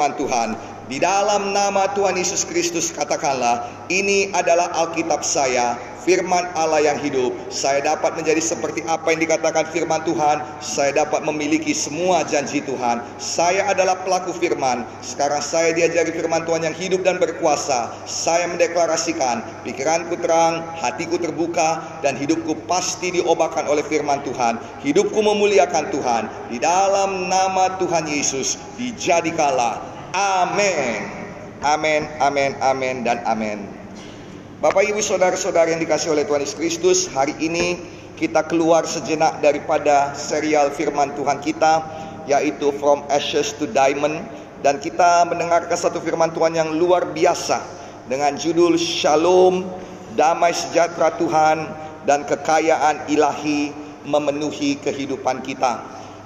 firman Tuhan. Di dalam nama Tuhan Yesus Kristus katakanlah, ini adalah Alkitab saya, firman Allah yang hidup. Saya dapat menjadi seperti apa yang dikatakan firman Tuhan. Saya dapat memiliki semua janji Tuhan. Saya adalah pelaku firman. Sekarang saya diajari firman Tuhan yang hidup dan berkuasa. Saya mendeklarasikan, pikiranku terang, hatiku terbuka, dan hidupku pasti diobakan oleh firman Tuhan. Hidupku memuliakan Tuhan. Di dalam nama Tuhan Yesus, dijadikanlah Amin. Amin, amin, amin, dan amin. Bapak, ibu, saudara-saudara yang dikasih oleh Tuhan Yesus Kristus, hari ini kita keluar sejenak daripada serial firman Tuhan kita, yaitu From Ashes to Diamond. Dan kita mendengarkan satu firman Tuhan yang luar biasa dengan judul Shalom, Damai Sejahtera Tuhan, dan Kekayaan Ilahi memenuhi kehidupan kita.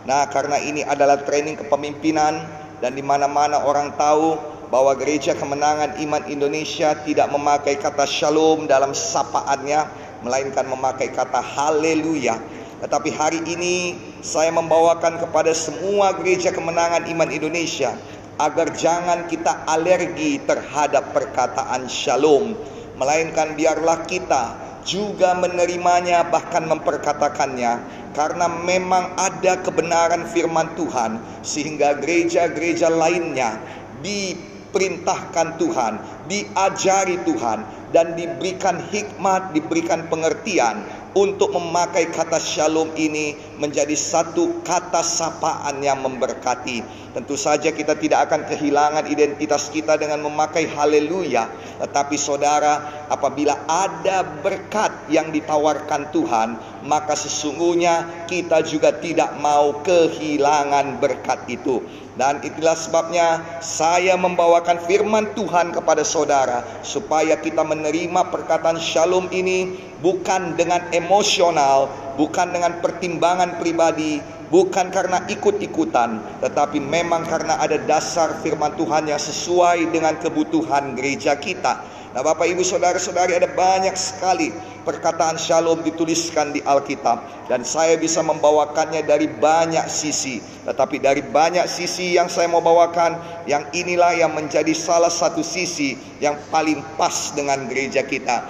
Nah, karena ini adalah training kepemimpinan, dan di mana-mana orang tahu bahwa gereja kemenangan iman Indonesia tidak memakai kata shalom dalam sapaannya melainkan memakai kata haleluya. Tetapi hari ini saya membawakan kepada semua gereja kemenangan iman Indonesia agar jangan kita alergi terhadap perkataan shalom, melainkan biarlah kita juga menerimanya bahkan memperkatakannya karena memang ada kebenaran firman Tuhan sehingga gereja-gereja lainnya diperintahkan Tuhan, diajari Tuhan dan diberikan hikmat, diberikan pengertian untuk memakai kata shalom ini menjadi satu kata sapaan yang memberkati. Tentu saja kita tidak akan kehilangan identitas kita dengan memakai haleluya. Tetapi saudara, apabila ada berkat yang ditawarkan Tuhan, maka sesungguhnya kita juga tidak mau kehilangan berkat itu. Dan itulah sebabnya saya membawakan firman Tuhan kepada saudara supaya kita menerima perkataan shalom ini bukan dengan emosional, bukan dengan pertimbangan pribadi, bukan karena ikut-ikutan, tetapi memang karena ada dasar firman Tuhan yang sesuai dengan kebutuhan gereja kita. Nah, Bapak Ibu Saudara-saudari ada banyak sekali perkataan shalom dituliskan di Alkitab dan saya bisa membawakannya dari banyak sisi. Tetapi dari banyak sisi yang saya mau bawakan, yang inilah yang menjadi salah satu sisi yang paling pas dengan gereja kita.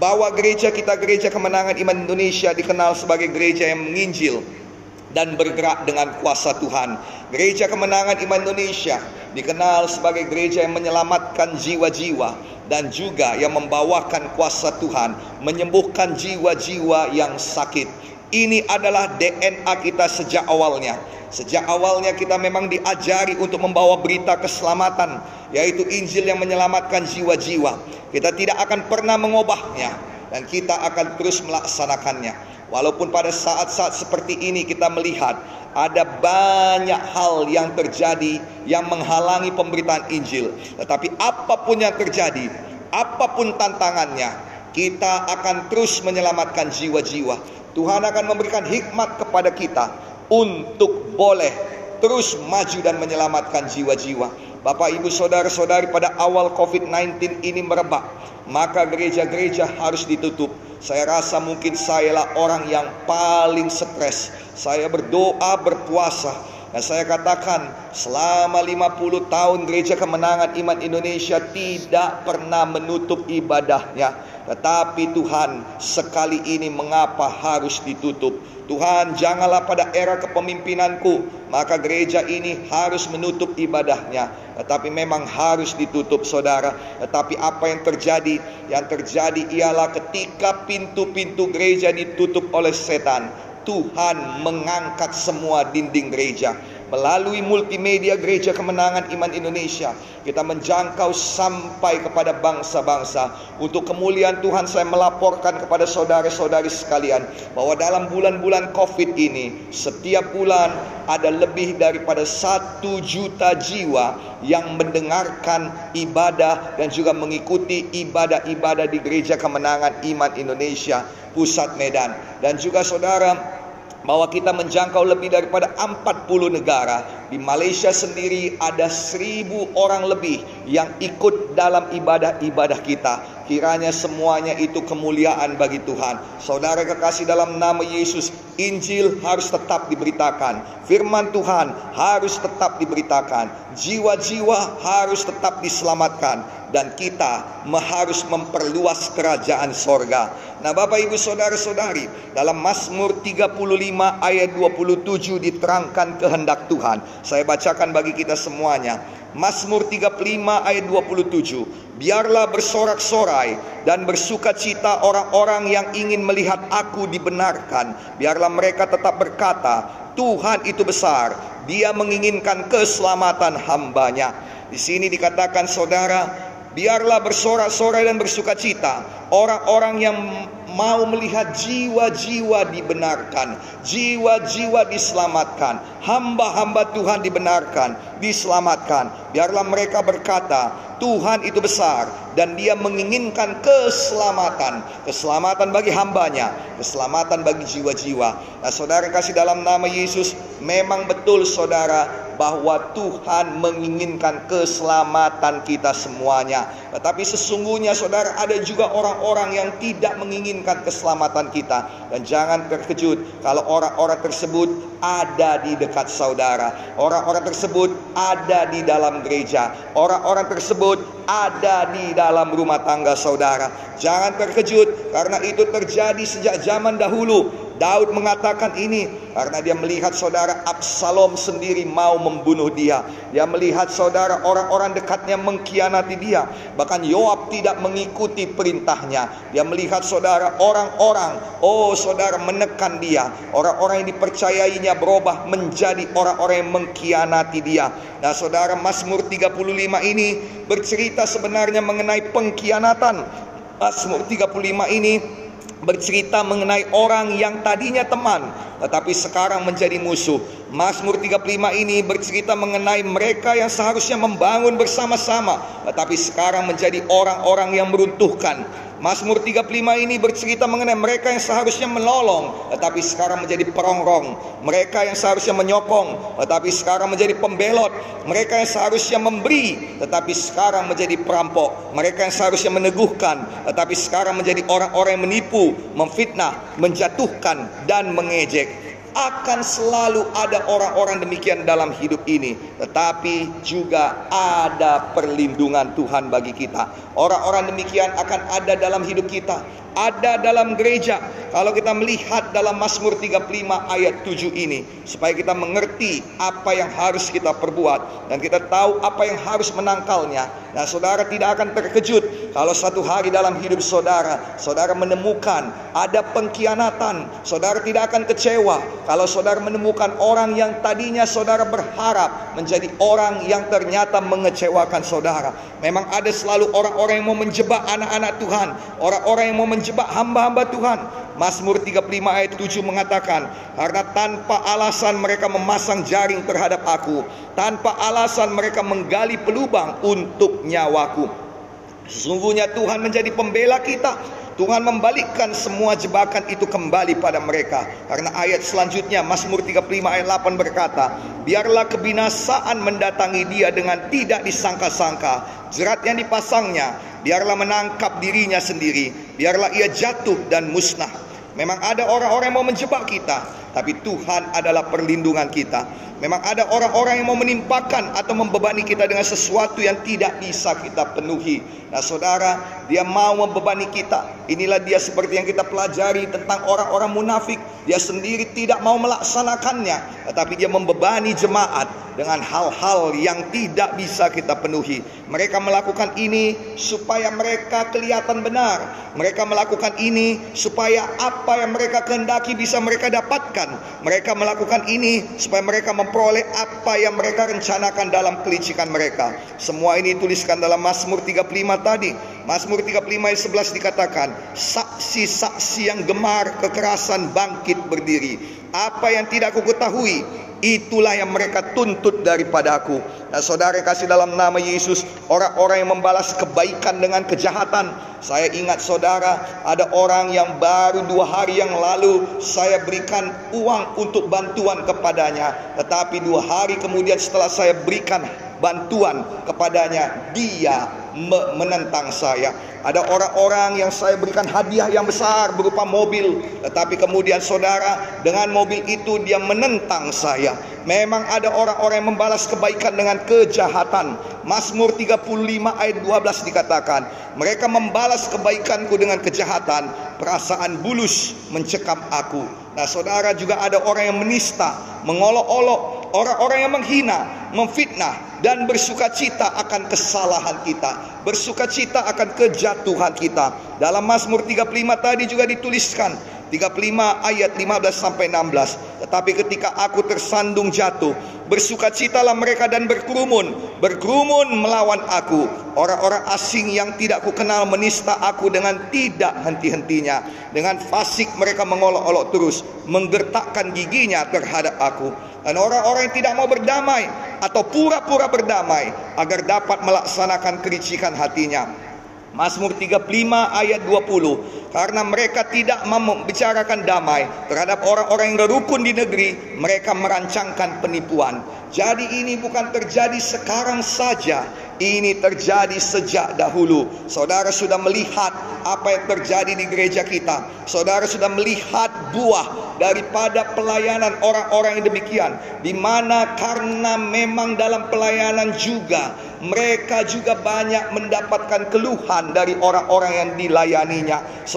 Bahwa gereja kita gereja kemenangan iman Indonesia dikenal sebagai gereja yang menginjil dan bergerak dengan kuasa Tuhan. Gereja Kemenangan Iman Indonesia dikenal sebagai gereja yang menyelamatkan jiwa-jiwa dan juga yang membawakan kuasa Tuhan, menyembuhkan jiwa-jiwa yang sakit. Ini adalah DNA kita sejak awalnya. Sejak awalnya kita memang diajari untuk membawa berita keselamatan, yaitu Injil yang menyelamatkan jiwa-jiwa. Kita tidak akan pernah mengubahnya dan kita akan terus melaksanakannya. Walaupun pada saat-saat seperti ini kita melihat ada banyak hal yang terjadi yang menghalangi pemberitaan Injil. Tetapi apa pun yang terjadi, apa pun tantangannya, kita akan terus menyelamatkan jiwa-jiwa. Tuhan akan memberikan hikmat kepada kita untuk boleh terus maju dan menyelamatkan jiwa-jiwa. Bapak, Ibu, Saudara-saudari pada awal COVID-19 ini merebak, maka gereja-gereja harus ditutup saya rasa mungkin sayalah orang yang paling stres. Saya berdoa, berpuasa. Dan saya katakan selama 50 tahun gereja kemenangan iman Indonesia tidak pernah menutup ibadahnya. Tetapi Tuhan sekali ini mengapa harus ditutup? Tuhan janganlah pada era kepemimpinanku maka gereja ini harus menutup ibadahnya. Tetapi memang harus ditutup saudara. Tetapi apa yang terjadi? Yang terjadi ialah ketika pintu-pintu gereja ditutup oleh setan Tuhan mengangkat semua dinding gereja Melalui multimedia Gereja Kemenangan Iman Indonesia, kita menjangkau sampai kepada bangsa-bangsa. Untuk kemuliaan Tuhan saya melaporkan kepada saudara-saudari sekalian bahwa dalam bulan-bulan Covid ini, setiap bulan ada lebih daripada satu juta jiwa yang mendengarkan ibadah dan juga mengikuti ibadah-ibadah di Gereja Kemenangan Iman Indonesia Pusat Medan. Dan juga saudara bahwa kita menjangkau lebih daripada 40 negara. Di Malaysia sendiri ada seribu orang lebih yang ikut dalam ibadah-ibadah kita. Kiranya semuanya itu kemuliaan bagi Tuhan. Saudara kekasih dalam nama Yesus, Injil harus tetap diberitakan, firman Tuhan harus tetap diberitakan, jiwa-jiwa harus tetap diselamatkan, dan kita harus memperluas kerajaan sorga. Nah Bapak Ibu Saudara-saudari dalam Mazmur 35 ayat 27 diterangkan kehendak Tuhan. Saya bacakan bagi kita semuanya. Mazmur 35 ayat 27. Biarlah bersorak-sorai dan bersuka cita orang-orang yang ingin melihat aku dibenarkan. Biarlah mereka tetap berkata, Tuhan itu besar, dia menginginkan keselamatan hambanya. Di sini dikatakan saudara, Biarlah bersorak-sorai dan bersuka cita orang-orang yang mau melihat jiwa-jiwa dibenarkan, jiwa-jiwa diselamatkan, hamba-hamba Tuhan dibenarkan, diselamatkan. Biarlah mereka berkata, Tuhan itu besar dan dia menginginkan keselamatan, keselamatan bagi hambanya, keselamatan bagi jiwa-jiwa. Nah, saudara kasih dalam nama Yesus, memang betul saudara bahwa Tuhan menginginkan keselamatan kita semuanya. Tetapi sesungguhnya saudara ada juga orang-orang yang tidak menginginkan keselamatan kita. Dan jangan terkejut kalau orang-orang tersebut ada di dekat saudara. Orang-orang tersebut ada di dalam gereja. Orang-orang tersebut ada di dalam rumah tangga saudara. Jangan terkejut karena itu terjadi sejak zaman dahulu Daud mengatakan ini karena dia melihat saudara Absalom sendiri mau membunuh dia. Dia melihat saudara orang-orang dekatnya mengkhianati dia. Bahkan Yoab tidak mengikuti perintahnya. Dia melihat saudara orang-orang, oh saudara menekan dia. Orang-orang yang dipercayainya berubah menjadi orang-orang yang mengkhianati dia. Nah saudara Mazmur 35 ini bercerita sebenarnya mengenai pengkhianatan. Mazmur 35 ini bercerita mengenai orang yang tadinya teman tetapi sekarang menjadi musuh. Mazmur 35 ini bercerita mengenai mereka yang seharusnya membangun bersama-sama tetapi sekarang menjadi orang-orang yang meruntuhkan. Mazmur 35 ini bercerita mengenai mereka yang seharusnya menolong tetapi sekarang menjadi perongrong. Mereka yang seharusnya menyokong tetapi sekarang menjadi pembelot. Mereka yang seharusnya memberi tetapi sekarang menjadi perampok. Mereka yang seharusnya meneguhkan tetapi sekarang menjadi orang-orang yang menipu, memfitnah, menjatuhkan dan mengejek akan selalu ada orang-orang demikian dalam hidup ini, tetapi juga ada perlindungan Tuhan bagi kita. Orang-orang demikian akan ada dalam hidup kita, ada dalam gereja. Kalau kita melihat dalam Mazmur 35 ayat 7 ini, supaya kita mengerti apa yang harus kita perbuat dan kita tahu apa yang harus menangkalnya. Nah, saudara tidak akan terkejut kalau satu hari dalam hidup saudara, saudara menemukan ada pengkhianatan. Saudara tidak akan kecewa kalau saudara menemukan orang yang tadinya saudara berharap menjadi orang yang ternyata mengecewakan saudara. Memang ada selalu orang-orang yang mau menjebak anak-anak Tuhan, orang-orang yang mau menjebak hamba-hamba Tuhan. Mazmur 35 ayat 7 mengatakan, karena tanpa alasan mereka memasang jaring terhadap aku, tanpa alasan mereka menggali pelubang untuk nyawaku. Sesungguhnya Tuhan menjadi pembela kita. Tuhan membalikkan semua jebakan itu kembali pada mereka. Karena ayat selanjutnya Mazmur 35 ayat 8 berkata, Biarlah kebinasaan mendatangi dia dengan tidak disangka-sangka. Jerat yang dipasangnya, biarlah menangkap dirinya sendiri. Biarlah ia jatuh dan musnah. Memang ada orang-orang yang mau menjebak kita, tapi Tuhan adalah perlindungan kita. Memang ada orang-orang yang mau menimpakan atau membebani kita dengan sesuatu yang tidak bisa kita penuhi. Nah, saudara, dia mau membebani kita. Inilah dia seperti yang kita pelajari tentang orang-orang munafik. Dia sendiri tidak mau melaksanakannya, tetapi dia membebani jemaat dengan hal-hal yang tidak bisa kita penuhi. Mereka melakukan ini supaya mereka kelihatan benar. Mereka melakukan ini supaya apa yang mereka kehendaki bisa mereka dapatkan. Mereka melakukan ini supaya mereka memperoleh apa yang mereka rencanakan dalam kelicikan mereka. Semua ini tuliskan dalam Mazmur 35 tadi. Mazmur 35 ayat 11 dikatakan, saksi-saksi yang gemar kekerasan bangkit berdiri. Apa yang tidak aku ketahui, itulah yang mereka tuntut daripada aku. Nah, saudara kasih dalam nama Yesus, orang-orang yang membalas kebaikan dengan kejahatan. Saya ingat saudara, ada orang yang baru dua hari yang lalu saya berikan uang untuk bantuan kepadanya. Tetapi dua hari kemudian setelah saya berikan bantuan kepadanya, dia menentang saya. Ada orang-orang yang saya berikan hadiah yang besar berupa mobil, tetapi kemudian saudara dengan mobil itu dia menentang saya. Memang ada orang-orang yang membalas kebaikan dengan kejahatan. Mazmur 35 ayat 12 dikatakan, mereka membalas kebaikanku dengan kejahatan, perasaan bulus mencekam aku. Nah, saudara juga ada orang yang menista, mengolok-olok, orang-orang yang menghina, memfitnah dan bersuka cita akan kesalahan kita, bersuka cita akan kejatuhan kita. Dalam Mazmur 35 tadi juga dituliskan 35 ayat 15 sampai 16. Tetapi ketika aku tersandung jatuh, bersukacitalah mereka dan berkerumun, berkerumun melawan aku. Orang-orang asing yang tidak kukenal menista aku dengan tidak henti-hentinya. Dengan fasik mereka mengolok-olok terus, menggertakkan giginya terhadap aku. Dan orang-orang yang tidak mau berdamai atau pura-pura berdamai agar dapat melaksanakan kericikan hatinya. Mazmur 35 ayat 20 Karena mereka tidak membicarakan damai Terhadap orang-orang yang rukun di negeri Mereka merancangkan penipuan Jadi ini bukan terjadi sekarang saja ini terjadi sejak dahulu. Saudara sudah melihat apa yang terjadi di gereja kita. Saudara sudah melihat buah daripada pelayanan orang-orang yang demikian. Di mana karena memang dalam pelayanan juga mereka juga banyak mendapatkan keluhan dari orang-orang yang dilayaninya.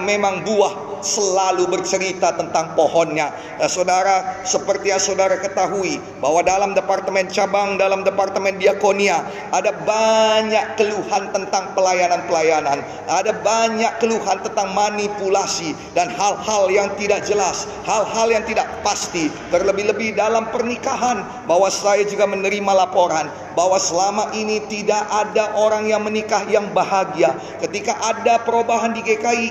Memang buah selalu bercerita tentang pohonnya. Nah, saudara, seperti yang saudara ketahui bahwa dalam departemen cabang, dalam departemen diakonia ada banyak keluhan tentang pelayanan-pelayanan, ada banyak keluhan tentang manipulasi dan hal-hal yang tidak jelas, hal-hal yang tidak pasti. Terlebih-lebih dalam pernikahan bahwa saya juga menerima laporan bahwa selama ini tidak ada orang yang menikah yang bahagia. Ketika ada perubahan di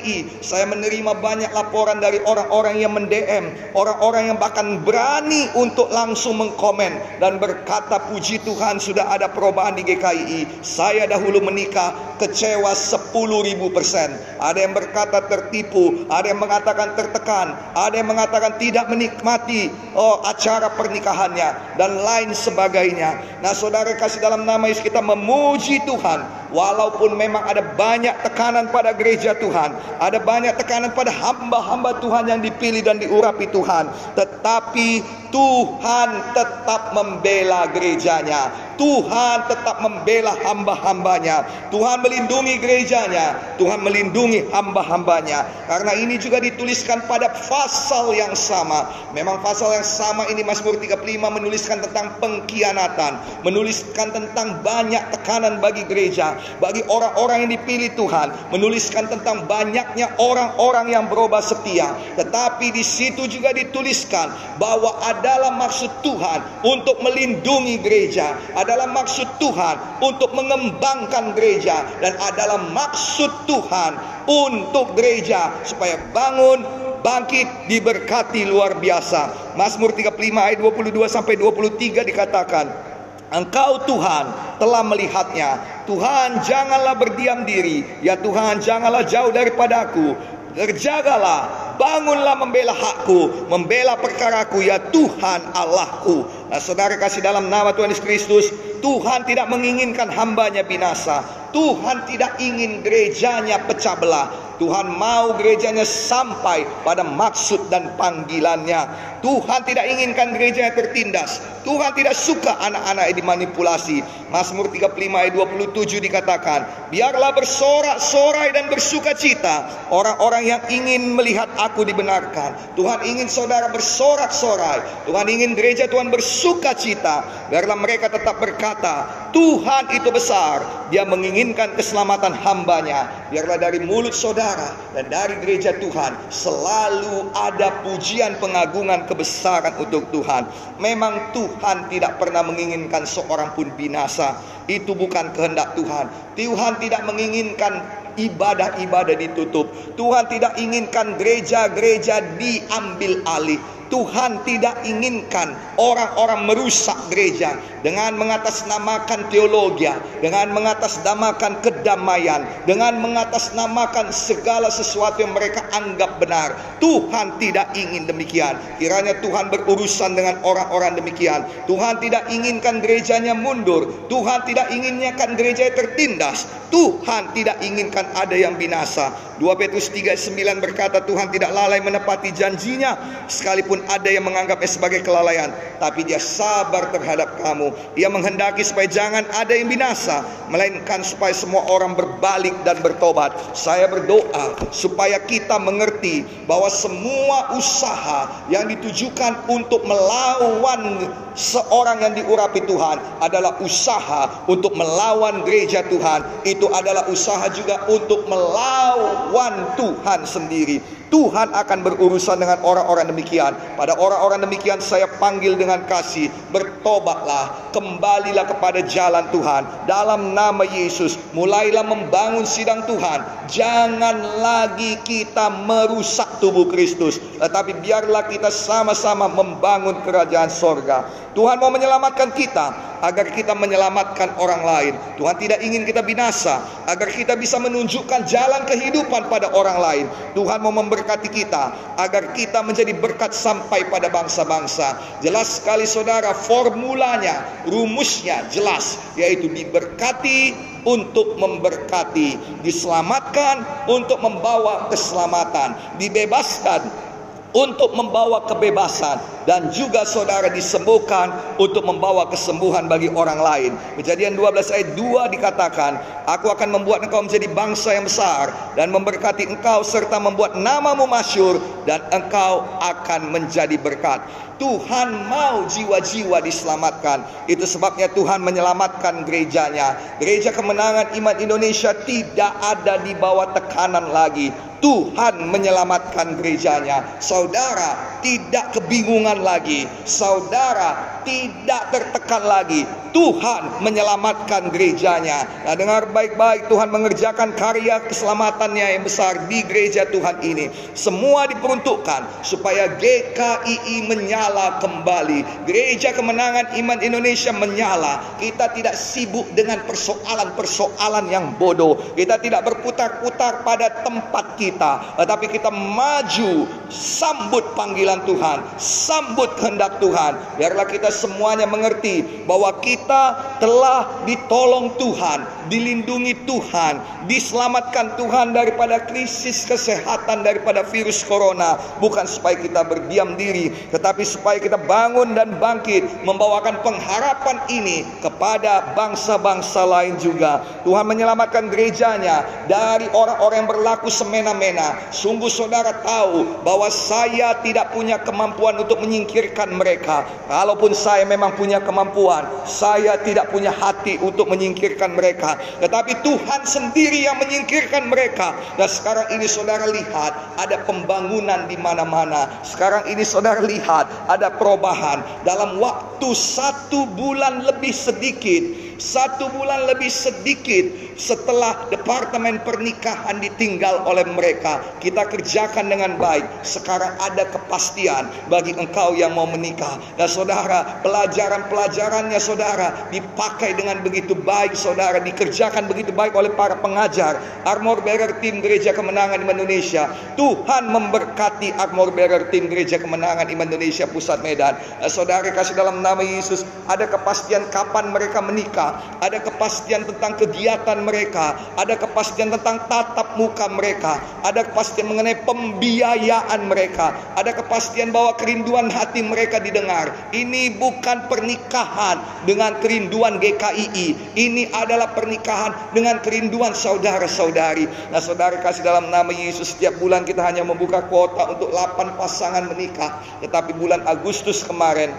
GKII, saya menerima banyak laporan dari orang-orang yang mendm, orang-orang yang bahkan berani untuk langsung mengkomen dan berkata puji Tuhan sudah ada perubahan di GKII. Saya dahulu menikah kecewa 10 ribu persen. Ada yang berkata tertipu, ada yang mengatakan tertekan, ada yang mengatakan tidak menikmati oh, acara pernikahannya dan lain sebagainya. Nah saudara kasih dalam nama Yesus kita memuji Tuhan walaupun memang ada banyak tekanan pada gereja Tuhan, ada banyak tekanan pada hamba-hamba Tuhan yang dipilih dan diurapi Tuhan, tetapi Tuhan tetap membela gerejanya. Tuhan tetap membela hamba-hambanya. Tuhan melindungi gerejanya. Tuhan melindungi hamba-hambanya. Karena ini juga dituliskan pada pasal yang sama. Memang pasal yang sama ini Mazmur 35 menuliskan tentang pengkhianatan. Menuliskan tentang banyak tekanan bagi gereja bagi orang-orang yang dipilih Tuhan, menuliskan tentang banyaknya orang-orang yang berubah setia. Tetapi di situ juga dituliskan bahwa adalah maksud Tuhan untuk melindungi gereja, adalah maksud Tuhan untuk mengembangkan gereja dan adalah maksud Tuhan untuk gereja supaya bangun bangkit diberkati luar biasa. Mazmur 35 ayat 22 sampai 23 dikatakan, Engkau Tuhan telah melihatnya. Tuhan janganlah berdiam diri. Ya Tuhan janganlah jauh daripadaku. Terjagalah, bangunlah membela hakku, membela perkaraku ya Tuhan Allahku. Nah, saudara kasih dalam nama Tuhan Yesus Kristus, Tuhan tidak menginginkan hambanya binasa. Tuhan tidak ingin gerejanya pecah belah. Tuhan mau gerejanya sampai pada maksud dan panggilannya. Tuhan tidak inginkan gerejanya tertindas. Tuhan tidak suka anak-anak yang dimanipulasi. Mazmur 35 ayat 27 dikatakan, biarlah bersorak-sorai dan bersuka cita orang-orang yang ingin melihat aku dibenarkan. Tuhan ingin saudara bersorak-sorai. Tuhan ingin gereja Tuhan bersuka cita. Biarlah mereka tetap berkata, Tuhan itu besar. Dia menginginkan keselamatan hambanya. Biarlah dari mulut saudara dan dari gereja Tuhan selalu ada pujian pengagungan kebesaran untuk Tuhan. Memang Tuhan tidak pernah menginginkan seorang pun binasa. Itu bukan kehendak Tuhan. Tuhan tidak menginginkan ibadah-ibadah ditutup. Tuhan tidak inginkan gereja-gereja diambil alih. Tuhan tidak inginkan orang-orang merusak gereja. dengan mengatasnamakan teologi, dengan mengatasnamakan kedamaian, dengan mengatasnamakan segala sesuatu yang mereka anggap benar. Tuhan tidak ingin demikian. Kiranya Tuhan berurusan dengan orang-orang demikian. Tuhan tidak inginkan gerejanya mundur. Tuhan tidak inginkan gereja tertindas. Tuhan tidak inginkan ada yang binasa. 2 Petrus 3:9 berkata Tuhan tidak lalai menepati janjinya sekalipun ada yang menganggapnya sebagai kelalaian, tapi dia sabar terhadap kamu. Dia menghendaki supaya jangan ada yang binasa, melainkan supaya semua orang berbalik dan bertobat. Saya berdoa supaya kita mengerti bahwa semua usaha yang ditujukan untuk melawan seorang yang diurapi Tuhan adalah usaha untuk melawan gereja Tuhan. Itu adalah usaha juga untuk melawan Tuhan sendiri. Tuhan akan berurusan dengan orang-orang demikian. Pada orang-orang demikian saya panggil dengan kasih, bertobatlah, kembalilah kepada jalan Tuhan. Dalam nama Yesus, mulailah membangun sidang Tuhan. Jangan lagi kita merusak tubuh Kristus, tetapi biarlah kita sama-sama membangun kerajaan sorga. Tuhan mau menyelamatkan kita agar kita menyelamatkan orang lain. Tuhan tidak ingin kita binasa agar kita bisa menunjukkan jalan kehidupan pada orang lain. Tuhan mau memberkati kita agar kita menjadi berkat sampai pada bangsa-bangsa. Jelas sekali saudara formulanya, rumusnya jelas yaitu diberkati untuk memberkati, diselamatkan untuk membawa keselamatan, dibebaskan untuk membawa kebebasan dan juga saudara disembuhkan untuk membawa kesembuhan bagi orang lain. Kejadian 12 ayat 2 dikatakan, Aku akan membuat engkau menjadi bangsa yang besar dan memberkati engkau serta membuat namamu masyur dan engkau akan menjadi berkat. Tuhan mau jiwa-jiwa diselamatkan. Itu sebabnya Tuhan menyelamatkan gerejanya. Gereja Kemenangan Iman Indonesia tidak ada di bawah tekanan lagi. Tuhan menyelamatkan gerejanya. Saudara tidak kebingungan lagi. Saudara tidak tertekan lagi. Tuhan menyelamatkan gerejanya. Nah, dengar baik-baik Tuhan mengerjakan karya keselamatannya yang besar di gereja Tuhan ini. Semua diperuntukkan supaya GKII menyala kembali. Gereja Kemenangan Iman Indonesia menyala. Kita tidak sibuk dengan persoalan-persoalan yang bodoh. Kita tidak berputar-putar pada tempat kita, tetapi kita maju sambut panggilan Tuhan, sambut kehendak Tuhan. Biarlah kita semuanya mengerti bahwa kita kita telah ditolong Tuhan, dilindungi Tuhan, diselamatkan Tuhan daripada krisis kesehatan daripada virus corona. Bukan supaya kita berdiam diri, tetapi supaya kita bangun dan bangkit membawakan pengharapan ini kepada bangsa-bangsa lain juga. Tuhan menyelamatkan gerejanya dari orang-orang yang berlaku semena-mena. Sungguh saudara tahu bahwa saya tidak punya kemampuan untuk menyingkirkan mereka. Kalaupun saya memang punya kemampuan, saya saya tidak punya hati untuk menyingkirkan mereka. Tetapi Tuhan sendiri yang menyingkirkan mereka. Dan sekarang ini saudara lihat ada pembangunan di mana-mana. Sekarang ini saudara lihat ada perubahan. Dalam waktu satu bulan lebih sedikit satu bulan lebih sedikit setelah departemen pernikahan ditinggal oleh mereka. Kita kerjakan dengan baik. Sekarang ada kepastian bagi engkau yang mau menikah. Dan saudara, pelajaran-pelajarannya saudara dipakai dengan begitu baik saudara. Dikerjakan begitu baik oleh para pengajar. Armor Bearer Tim Gereja Kemenangan Iman Indonesia. Tuhan memberkati Armor Bearer Tim Gereja Kemenangan Iman Indonesia Pusat Medan. Dan saudara kasih dalam nama Yesus ada kepastian kapan mereka menikah ada kepastian tentang kegiatan mereka, ada kepastian tentang tatap muka mereka, ada kepastian mengenai pembiayaan mereka, ada kepastian bahwa kerinduan hati mereka didengar. Ini bukan pernikahan dengan kerinduan GKII, ini adalah pernikahan dengan kerinduan saudara-saudari. Nah, saudara kasih dalam nama Yesus setiap bulan kita hanya membuka kuota untuk 8 pasangan menikah, tetapi bulan Agustus kemarin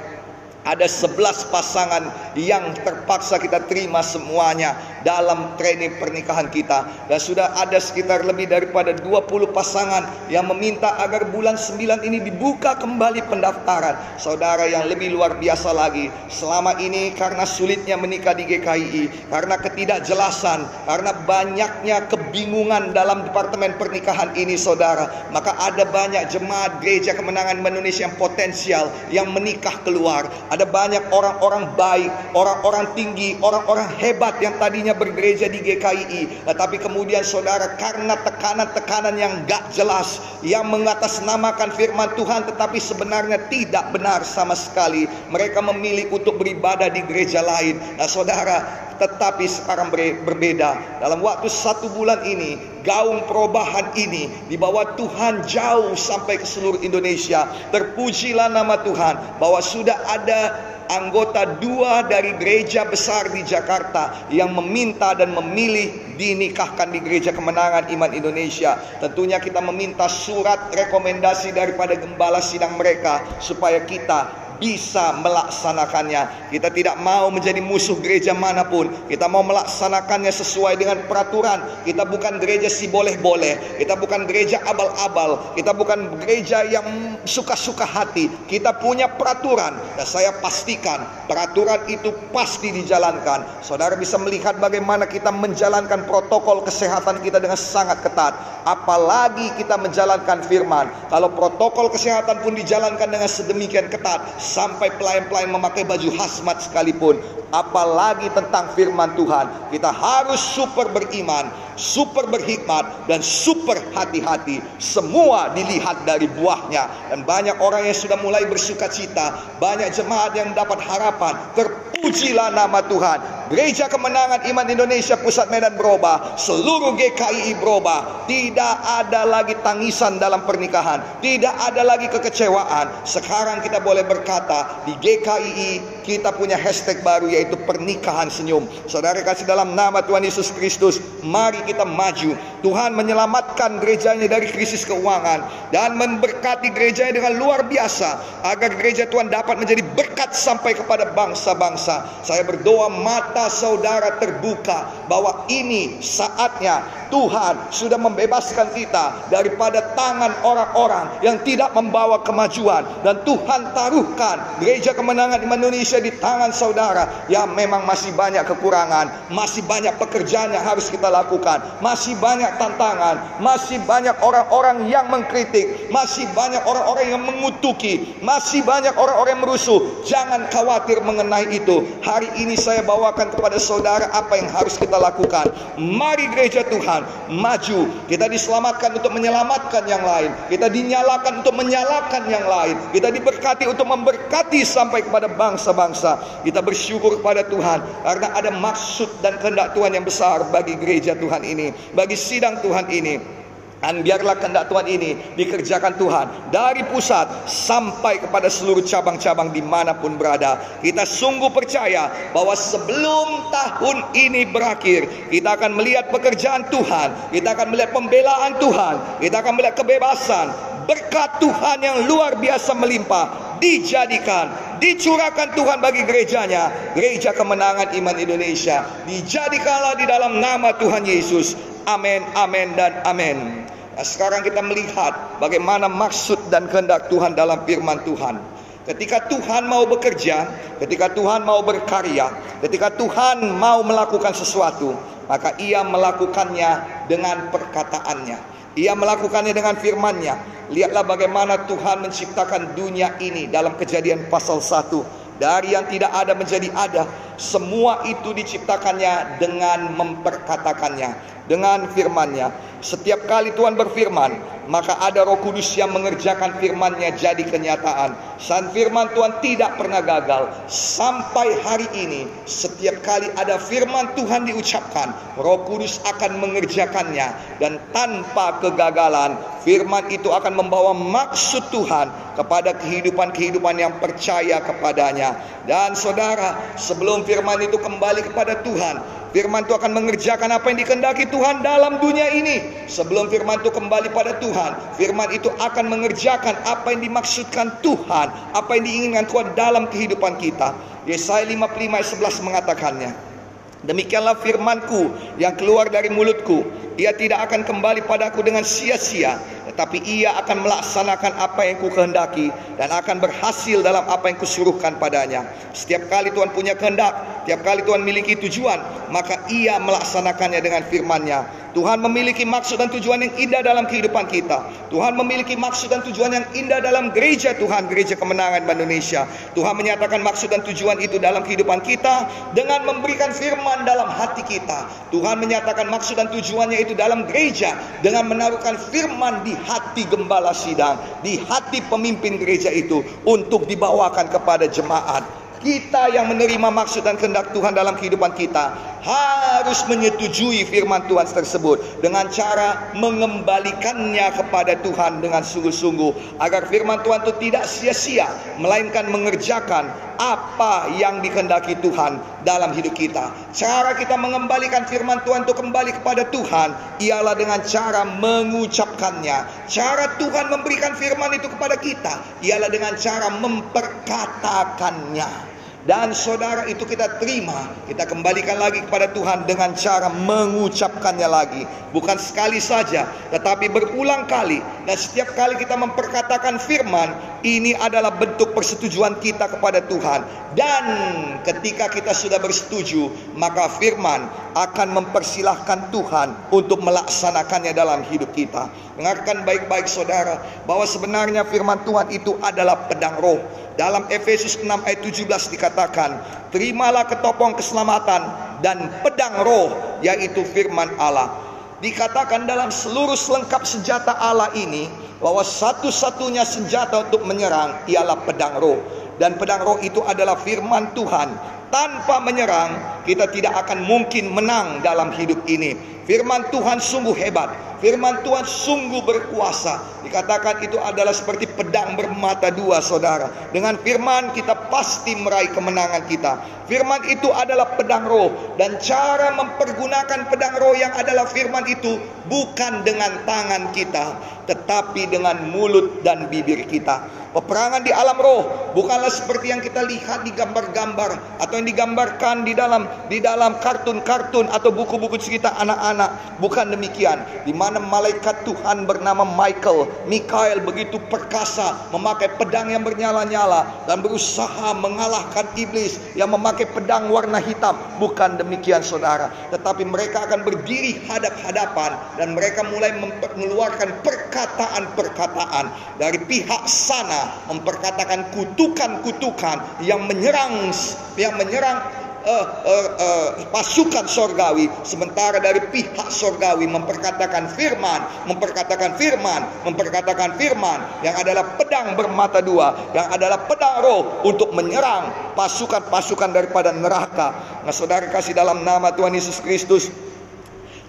ada 11 pasangan yang terpaksa kita terima semuanya dalam training pernikahan kita. Dan sudah ada sekitar lebih daripada 20 pasangan yang meminta agar bulan 9 ini dibuka kembali pendaftaran. Saudara yang lebih luar biasa lagi, selama ini karena sulitnya menikah di GKI, karena ketidakjelasan, karena banyaknya kebingungan dalam departemen pernikahan ini saudara, maka ada banyak jemaat gereja kemenangan Indonesia yang potensial yang menikah keluar. Ada banyak orang-orang baik, orang-orang tinggi, orang-orang hebat yang tadinya bergereja di GKI, tetapi kemudian saudara karena tekanan-tekanan yang gak jelas, yang mengatasnamakan firman Tuhan tetapi sebenarnya tidak benar sama sekali. Mereka memilih untuk beribadah di gereja lain. Nah saudara, tetapi sekarang berbeda. Dalam waktu satu bulan ini, gaung perubahan ini dibawa Tuhan jauh sampai ke seluruh Indonesia. Terpujilah nama Tuhan bahwa sudah ada anggota dua dari gereja besar di Jakarta yang meminta dan memilih dinikahkan di gereja kemenangan iman Indonesia. Tentunya kita meminta surat rekomendasi daripada gembala sidang mereka supaya kita bisa melaksanakannya. Kita tidak mau menjadi musuh gereja mana pun. Kita mau melaksanakannya sesuai dengan peraturan. Kita bukan gereja si boleh-boleh. Kita bukan gereja abal-abal. Kita bukan gereja yang suka-suka hati. Kita punya peraturan. Dan saya pastikan peraturan itu pasti dijalankan. Saudara bisa melihat bagaimana kita menjalankan protokol kesehatan kita dengan sangat ketat. Apalagi kita menjalankan firman. Kalau protokol kesehatan pun dijalankan dengan sedemikian ketat sampai pelayan-pelayan memakai baju hazmat sekalipun. Apalagi tentang firman Tuhan. Kita harus super beriman super berhikmat dan super hati-hati semua dilihat dari buahnya dan banyak orang yang sudah mulai bersuka cita banyak jemaat yang dapat harapan terpujilah nama Tuhan Gereja Kemenangan Iman Indonesia Pusat Medan berubah, seluruh GKI berubah. Tidak ada lagi tangisan dalam pernikahan, tidak ada lagi kekecewaan. Sekarang kita boleh berkata di GKI kita punya hashtag baru yaitu pernikahan senyum. Saudara kasih dalam nama Tuhan Yesus Kristus, mari kita maju. Tuhan menyelamatkan gerejanya dari krisis keuangan dan memberkati gerejanya dengan luar biasa agar gereja Tuhan dapat menjadi berkat sampai kepada bangsa-bangsa. Saya berdoa mata saudara terbuka bahwa ini saatnya Tuhan sudah membebaskan kita daripada tangan orang-orang yang tidak membawa kemajuan dan Tuhan taruhkan gereja kemenangan di Indonesia di tangan saudara yang memang masih banyak kekurangan, masih banyak pekerjaan yang harus kita lakukan, masih banyak tantangan, masih banyak orang-orang yang mengkritik, masih banyak orang-orang yang mengutuki, masih banyak orang-orang yang merusuh. Jangan khawatir mengenai itu. Hari ini saya bawakan kepada saudara apa yang harus kita lakukan. Mari gereja Tuhan maju. Kita diselamatkan untuk menyelamatkan yang lain. Kita dinyalakan untuk menyalakan yang lain. Kita diberkati untuk memberkati sampai kepada bangsa-bangsa. Kita bersyukur kepada Tuhan karena ada maksud dan kehendak Tuhan yang besar bagi gereja Tuhan ini, bagi sidang Tuhan ini. Dan biarlah kehendak Tuhan ini dikerjakan Tuhan dari pusat sampai kepada seluruh cabang-cabang di mana pun berada. Kita sungguh percaya bahwa sebelum tahun ini berakhir, kita akan melihat pekerjaan Tuhan, kita akan melihat pembelaan Tuhan, kita akan melihat kebebasan, berkat Tuhan yang luar biasa melimpah dijadikan, dicurahkan Tuhan bagi gerejanya, gereja kemenangan iman Indonesia. Dijadikanlah di dalam nama Tuhan Yesus. Amin, amin, dan amin. Nah, sekarang kita melihat bagaimana maksud dan kehendak Tuhan dalam firman Tuhan. Ketika Tuhan mau bekerja, ketika Tuhan mau berkarya, ketika Tuhan mau melakukan sesuatu, maka ia melakukannya dengan perkataannya. Ia melakukannya dengan firmannya. Lihatlah bagaimana Tuhan menciptakan dunia ini dalam kejadian pasal 1. Dari yang tidak ada menjadi ada. Semua itu diciptakannya dengan memperkatakannya dengan firman-Nya. Setiap kali Tuhan berfirman, maka ada Roh Kudus yang mengerjakan firman-Nya jadi kenyataan. San firman Tuhan tidak pernah gagal. Sampai hari ini, setiap kali ada firman Tuhan diucapkan, Roh Kudus akan mengerjakannya dan tanpa kegagalan, firman itu akan membawa maksud Tuhan kepada kehidupan-kehidupan yang percaya kepadanya. Dan saudara, sebelum firman itu kembali kepada Tuhan, Firman itu akan mengerjakan apa yang dikendaki Tuhan dalam dunia ini. Sebelum firman itu kembali pada Tuhan, firman itu akan mengerjakan apa yang dimaksudkan Tuhan, apa yang diinginkan Tuhan dalam kehidupan kita. Yesaya 55 ayat 11 mengatakannya. Demikianlah firmanku yang keluar dari mulutku. Ia tidak akan kembali padaku dengan sia-sia, tetapi ia akan melaksanakan apa yang ku kehendaki dan akan berhasil dalam apa yang kusuruhkan padanya. Setiap kali Tuhan punya kehendak, setiap kali Tuhan miliki tujuan, maka ia melaksanakannya dengan firman-Nya. Tuhan memiliki maksud dan tujuan yang indah dalam kehidupan kita. Tuhan memiliki maksud dan tujuan yang indah dalam gereja Tuhan, gereja kemenangan Indonesia. Tuhan menyatakan maksud dan tujuan itu dalam kehidupan kita dengan memberikan firman dalam hati kita. Tuhan menyatakan maksud dan tujuannya itu dalam gereja dengan menaruhkan firman di hati gembala sidang, di hati pemimpin gereja itu untuk dibawakan kepada jemaat. Kita yang menerima maksud dan kehendak Tuhan dalam kehidupan kita harus menyetujui firman Tuhan tersebut dengan cara mengembalikannya kepada Tuhan dengan sungguh-sungguh agar firman Tuhan itu tidak sia-sia melainkan mengerjakan apa yang dikehendaki Tuhan dalam hidup kita. Cara kita mengembalikan firman Tuhan itu kembali kepada Tuhan ialah dengan cara mengucapkannya. Cara Tuhan memberikan firman itu kepada kita ialah dengan cara memperkatakannya. Dan saudara itu kita terima Kita kembalikan lagi kepada Tuhan Dengan cara mengucapkannya lagi. Bukan sekali saja Tetapi berulang kali. Dan setiap kali kita memperkatakan firman Ini adalah bentuk persetujuan kita kepada Tuhan. Dan ketika kita sudah bersetuju Maka firman akan mempersilahkan Tuhan Untuk melaksanakannya dalam hidup kita. Dengarkan baik-baik saudara Bahwa sebenarnya firman Tuhan itu adalah pedang roh. Dalam Efesus 6 ayat 17 dikatakan, "Terimalah ketopong keselamatan dan pedang roh, yaitu firman Allah." Dikatakan dalam seluruh selengkap senjata Allah ini bahwa satu-satunya senjata untuk menyerang ialah pedang roh dan pedang roh itu adalah firman Tuhan. Tanpa menyerang, kita tidak akan mungkin menang dalam hidup ini. Firman Tuhan sungguh hebat. Firman Tuhan sungguh berkuasa. Dikatakan itu adalah seperti pedang bermata dua saudara. Dengan firman kita pasti meraih kemenangan kita. Firman itu adalah pedang roh. Dan cara mempergunakan pedang roh yang adalah firman itu bukan dengan tangan kita. Tetapi dengan mulut dan bibir kita. Peperangan di alam roh bukanlah seperti yang kita lihat di gambar-gambar atau yang digambarkan di dalam di dalam kartun-kartun atau buku-buku cerita anak-anak. Bukan demikian. Di mana malaikat Tuhan bernama Michael, Mikael begitu perkasa memakai pedang yang bernyala-nyala dan berusaha mengalahkan iblis yang memakai pedang warna hitam. Bukan demikian saudara, tetapi mereka akan berdiri hadap-hadapan dan mereka mulai mengeluarkan perkataan-perkataan dari pihak sana memperkatakan kutukan-kutukan yang menyerang yang menyerang uh, uh, uh, pasukan sorgawi. Sementara dari pihak sorgawi memperkatakan firman memperkatakan firman memperkatakan firman. Yang adalah pedang bermata dua yang adalah pedang roh untuk menyerang pasukan-pasukan daripada neraka. Nah saudara kasih dalam nama Tuhan Yesus Kristus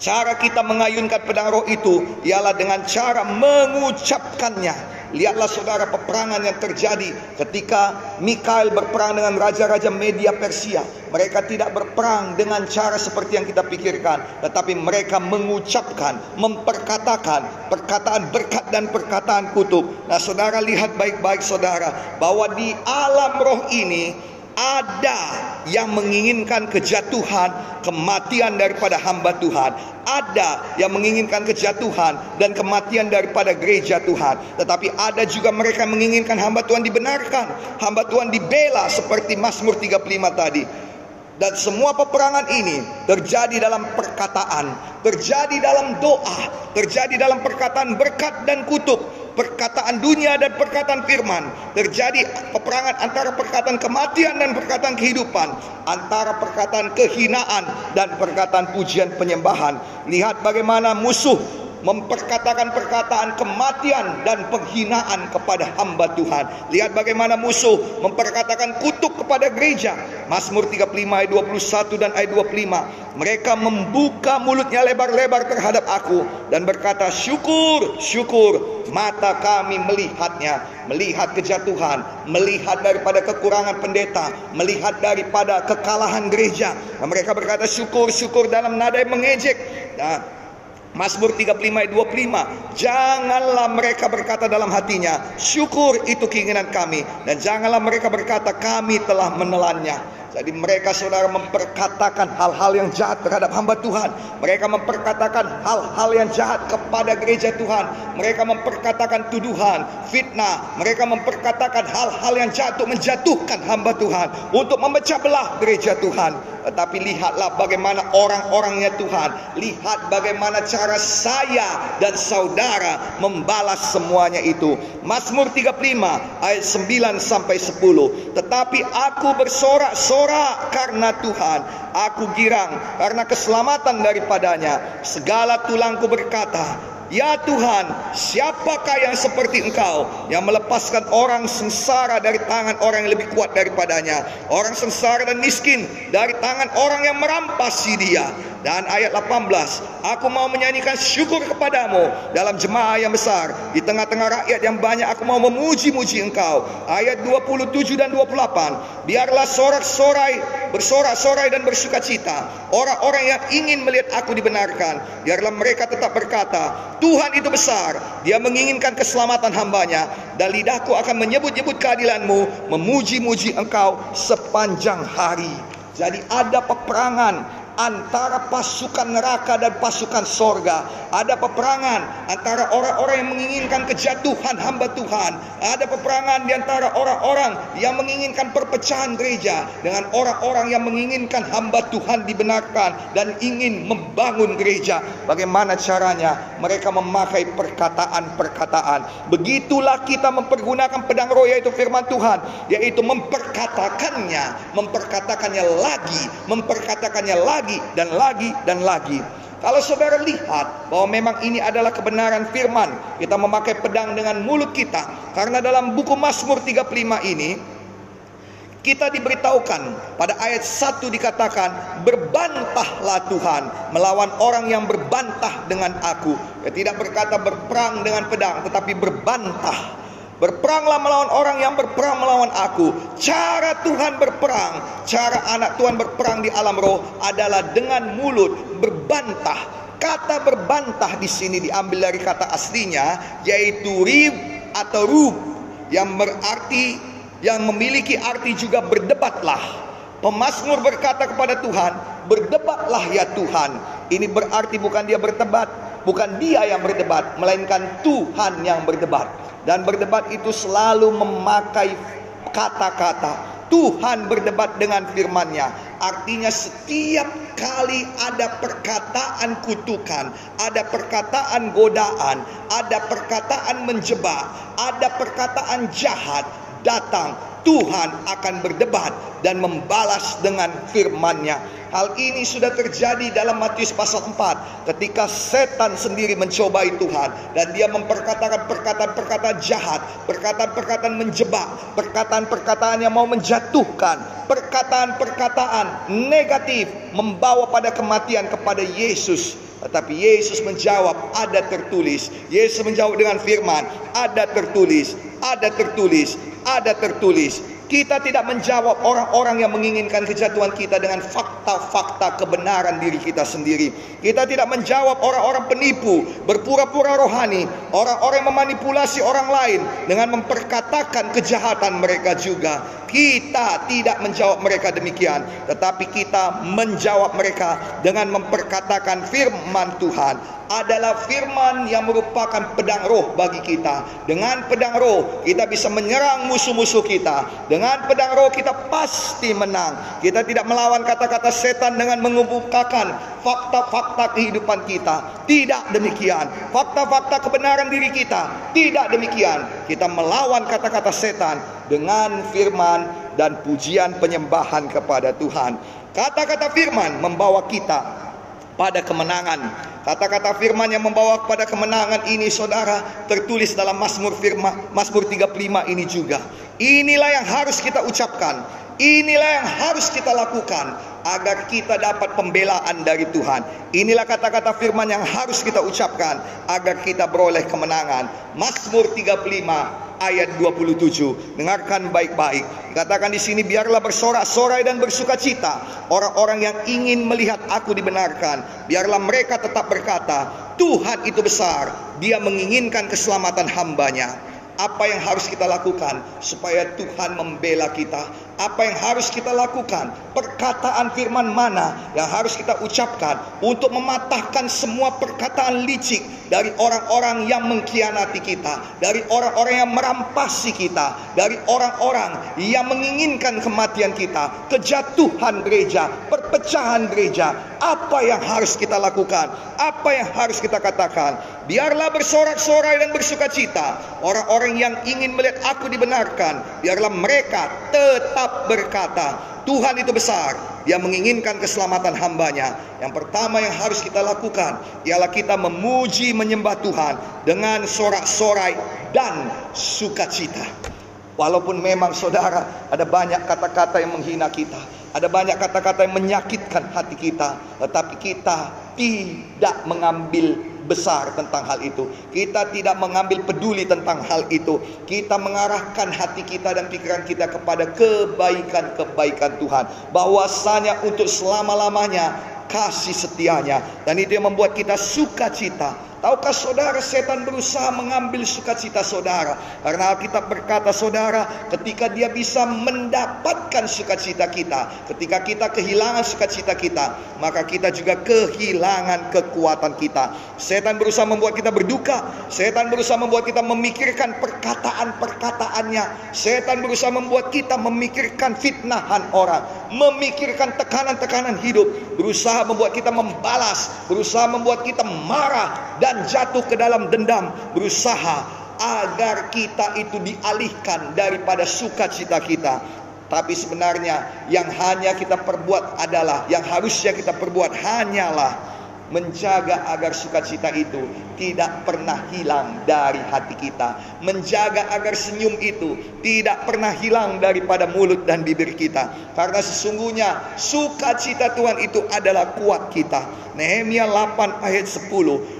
Cara kita mengayunkan pedang roh itu ialah dengan cara mengucapkannya Lihatlah saudara peperangan yang terjadi ketika Mikael berperang dengan raja-raja media Persia. Mereka tidak berperang dengan cara seperti yang kita pikirkan. Tetapi mereka mengucapkan, memperkatakan perkataan berkat dan perkataan kutub. Nah saudara lihat baik-baik saudara. Bahwa di alam roh ini ada yang menginginkan kejatuhan, kematian daripada hamba Tuhan. Ada yang menginginkan kejatuhan dan kematian daripada gereja Tuhan. Tetapi ada juga mereka menginginkan hamba Tuhan dibenarkan. Hamba Tuhan dibela seperti Mazmur 35 tadi. Dan semua peperangan ini terjadi dalam perkataan, terjadi dalam doa, terjadi dalam perkataan berkat dan kutub perkataan dunia dan perkataan firman. Terjadi peperangan antara perkataan kematian dan perkataan kehidupan. Antara perkataan kehinaan dan perkataan pujian penyembahan. Lihat bagaimana musuh memperkatakan perkataan kematian dan penghinaan kepada hamba Tuhan. Lihat bagaimana musuh memperkatakan kutuk kepada gereja. Mazmur 35 ayat 21 dan ayat 25. Mereka membuka mulutnya lebar-lebar terhadap aku dan berkata, "Syukur, syukur, mata kami melihatnya, melihat kejatuhan, melihat daripada kekurangan pendeta, melihat daripada kekalahan gereja." Dan mereka berkata, "Syukur, syukur" dalam nada yang mengejek. Nah, Mazmur 35 ayat 25 Janganlah mereka berkata dalam hatinya Syukur itu keinginan kami Dan janganlah mereka berkata kami telah menelannya Jadi mereka saudara memperkatakan hal-hal yang jahat terhadap hamba Tuhan. Mereka memperkatakan hal-hal yang jahat kepada gereja Tuhan. Mereka memperkatakan tuduhan, fitnah. Mereka memperkatakan hal-hal yang jahat untuk menjatuhkan hamba Tuhan. Untuk memecah belah gereja Tuhan. Tetapi lihatlah bagaimana orang-orangnya Tuhan. Lihat bagaimana cara saya dan saudara membalas semuanya itu. Mazmur 35 ayat 9 sampai 10. Tetapi aku bersorak-sorak karena Tuhan. Aku girang karena keselamatan daripadanya. Segala tulangku berkata, Ya Tuhan, siapakah yang seperti Engkau yang melepaskan orang sengsara dari tangan orang yang lebih kuat daripadanya, orang sengsara dan miskin dari tangan orang yang merampasi dia. Dan ayat 18, aku mau menyanyikan syukur kepadamu dalam jemaah yang besar. Di tengah-tengah rakyat yang banyak aku mau memuji-muji engkau. Ayat 27 dan 28, biarlah sorak-sorai, bersorak-sorai dan bersuka cita. Orang-orang yang ingin melihat aku dibenarkan, biarlah mereka tetap berkata, Tuhan itu besar, dia menginginkan keselamatan hambanya. Dan lidahku akan menyebut-nyebut keadilanmu, memuji-muji engkau sepanjang hari. Jadi ada peperangan antara pasukan neraka dan pasukan sorga. Ada peperangan antara orang-orang yang menginginkan kejatuhan hamba Tuhan. Ada peperangan di antara orang-orang yang menginginkan perpecahan gereja dengan orang-orang yang menginginkan hamba Tuhan dibenarkan dan ingin membangun gereja. Bagaimana caranya? Mereka memakai perkataan-perkataan. Begitulah kita mempergunakan pedang roh yaitu firman Tuhan, yaitu memperkatakannya, memperkatakannya lagi, memperkatakannya lagi lagi dan lagi dan lagi. Kalau saudara lihat bahwa memang ini adalah kebenaran firman, kita memakai pedang dengan mulut kita. Karena dalam buku Mazmur 35 ini, kita diberitahukan pada ayat 1 dikatakan berbantahlah Tuhan melawan orang yang berbantah dengan aku. Ya, tidak berkata berperang dengan pedang tetapi berbantah Berperanglah melawan orang yang berperang melawan aku. Cara Tuhan berperang, cara anak Tuhan berperang di alam roh adalah dengan mulut berbantah. Kata berbantah di sini diambil dari kata aslinya yaitu rib atau rub yang berarti yang memiliki arti juga berdebatlah. Pemasmur berkata kepada Tuhan, berdebatlah ya Tuhan. Ini berarti bukan dia berdebat, bukan dia yang berdebat, melainkan Tuhan yang berdebat. Dan berdebat itu selalu memakai kata-kata. Tuhan berdebat dengan firman-Nya. Artinya setiap kali ada perkataan kutukan, ada perkataan godaan, ada perkataan menjebak, ada perkataan jahat datang, Tuhan akan berdebat dan membalas dengan firman-Nya. Hal ini sudah terjadi dalam Matius pasal 4 ketika setan sendiri mencobai Tuhan dan dia memperkatakan perkataan-perkataan jahat, perkataan-perkataan menjebak, perkataan-perkataan yang mau menjatuhkan, perkataan-perkataan negatif membawa pada kematian kepada Yesus. Tetapi Yesus menjawab, ada tertulis. Yesus menjawab dengan firman, ada tertulis, ada tertulis, ada tertulis. Kita tidak menjawab orang-orang yang menginginkan kejatuhan kita dengan fakta-fakta kebenaran diri kita sendiri. Kita tidak menjawab orang-orang penipu, berpura-pura rohani, orang-orang yang memanipulasi orang lain dengan memperkatakan kejahatan mereka juga. Kita tidak menjawab mereka demikian, tetapi kita menjawab mereka dengan memperkatakan firman Tuhan adalah firman yang merupakan pedang roh bagi kita. Dengan pedang roh kita bisa menyerang musuh-musuh kita. Dengan pedang roh kita pasti menang. Kita tidak melawan kata-kata setan dengan mengemukakan fakta-fakta kehidupan kita. Tidak demikian. Fakta-fakta kebenaran diri kita. Tidak demikian. Kita melawan kata-kata setan dengan firman dan pujian penyembahan kepada Tuhan. Kata-kata firman membawa kita pada kemenangan. Kata-kata firman yang membawa kepada kemenangan ini saudara tertulis dalam Mazmur firman Mazmur 35 ini juga. Inilah yang harus kita ucapkan. Inilah yang harus kita lakukan agar kita dapat pembelaan dari Tuhan. Inilah kata-kata firman yang harus kita ucapkan agar kita beroleh kemenangan. Mazmur 35 ayat 27. Dengarkan baik-baik. Katakan di sini biarlah bersorak-sorai dan bersuka cita orang-orang yang ingin melihat aku dibenarkan. Biarlah mereka tetap berkata, Tuhan itu besar. Dia menginginkan keselamatan hambanya. Apa yang harus kita lakukan supaya Tuhan membela kita? Apa yang harus kita lakukan? Perkataan firman mana yang harus kita ucapkan untuk mematahkan semua perkataan licik dari orang-orang yang mengkhianati kita, dari orang-orang yang merampasi kita, dari orang-orang yang menginginkan kematian kita, kejatuhan gereja, perpecahan gereja. Apa yang harus kita lakukan? Apa yang harus kita katakan? Biarlah bersorak-sorai dan bersuka cita orang-orang yang ingin melihat aku dibenarkan. Biarlah mereka tetap berkata, Tuhan itu besar. Dia menginginkan keselamatan hambanya. Yang pertama yang harus kita lakukan ialah kita memuji menyembah Tuhan dengan sorak-sorai dan sukacita. Walaupun memang saudara ada banyak kata-kata yang menghina kita, ada banyak kata-kata yang menyakitkan hati kita, tetapi kita tidak mengambil besar tentang hal itu. Kita tidak mengambil peduli tentang hal itu. Kita mengarahkan hati kita dan pikiran kita kepada kebaikan-kebaikan Tuhan. Bahwasanya untuk selama-lamanya kasih setianya. Dan itu yang membuat kita sukacita. Tahukah saudara setan berusaha mengambil sukacita saudara? Karena Alkitab berkata saudara Ketika dia bisa mendapatkan sukacita kita Ketika kita kehilangan sukacita kita Maka kita juga kehilangan kekuatan kita. Setan berusaha membuat kita berduka. Setan berusaha membuat kita memikirkan perkataan-perkataannya. Setan berusaha membuat kita memikirkan fitnahan orang Memikirkan tekanan-tekanan hidup. Berusaha membuat kita membalas Berusaha membuat kita marah dan jatuh ke dalam dendam. Berusaha agar kita itu dialihkan daripada sukacita kita. Tapi sebenarnya yang hanya kita perbuat adalah yang harusnya kita perbuat hanyalah menjaga agar sukacita itu tidak pernah hilang dari hati kita, menjaga agar senyum itu tidak pernah hilang daripada mulut dan bibir kita, karena sesungguhnya sukacita Tuhan itu adalah kuat kita. Nehemia 8 ayat 10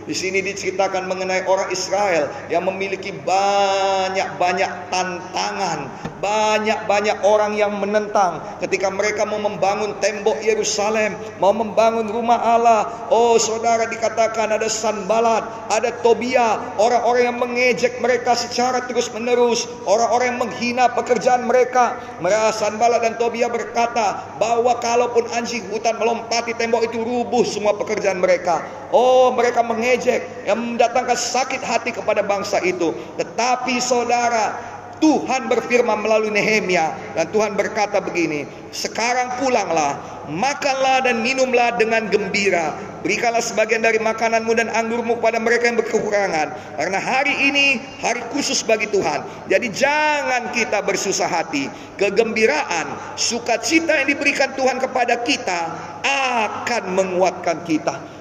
di sini diceritakan mengenai orang Israel yang memiliki banyak-banyak tantangan, banyak-banyak orang yang menentang ketika mereka mau membangun tembok Yerusalem, mau membangun rumah Allah. Oh, saudara dikatakan ada Sanbalat, ada Tobia, orang-orang yang mengejek mereka secara terus-menerus, orang-orang yang menghina pekerjaan mereka. Mereka Sanbalat dan Tobia berkata bahwa kalaupun anjing hutan melompati tembok itu rubuh semua pekerjaan mereka. Oh, mereka mengejek yang mendatangkan sakit hati kepada bangsa itu. Tetapi saudara, Tuhan berfirman melalui Nehemia dan Tuhan berkata begini, "Sekarang pulanglah, makanlah dan minumlah dengan gembira. Berikanlah sebagian dari makananmu dan anggurmu kepada mereka yang berkekurangan, karena hari ini hari khusus bagi Tuhan. Jadi jangan kita bersusah hati. Kegembiraan, sukacita yang diberikan Tuhan kepada kita akan menguatkan kita."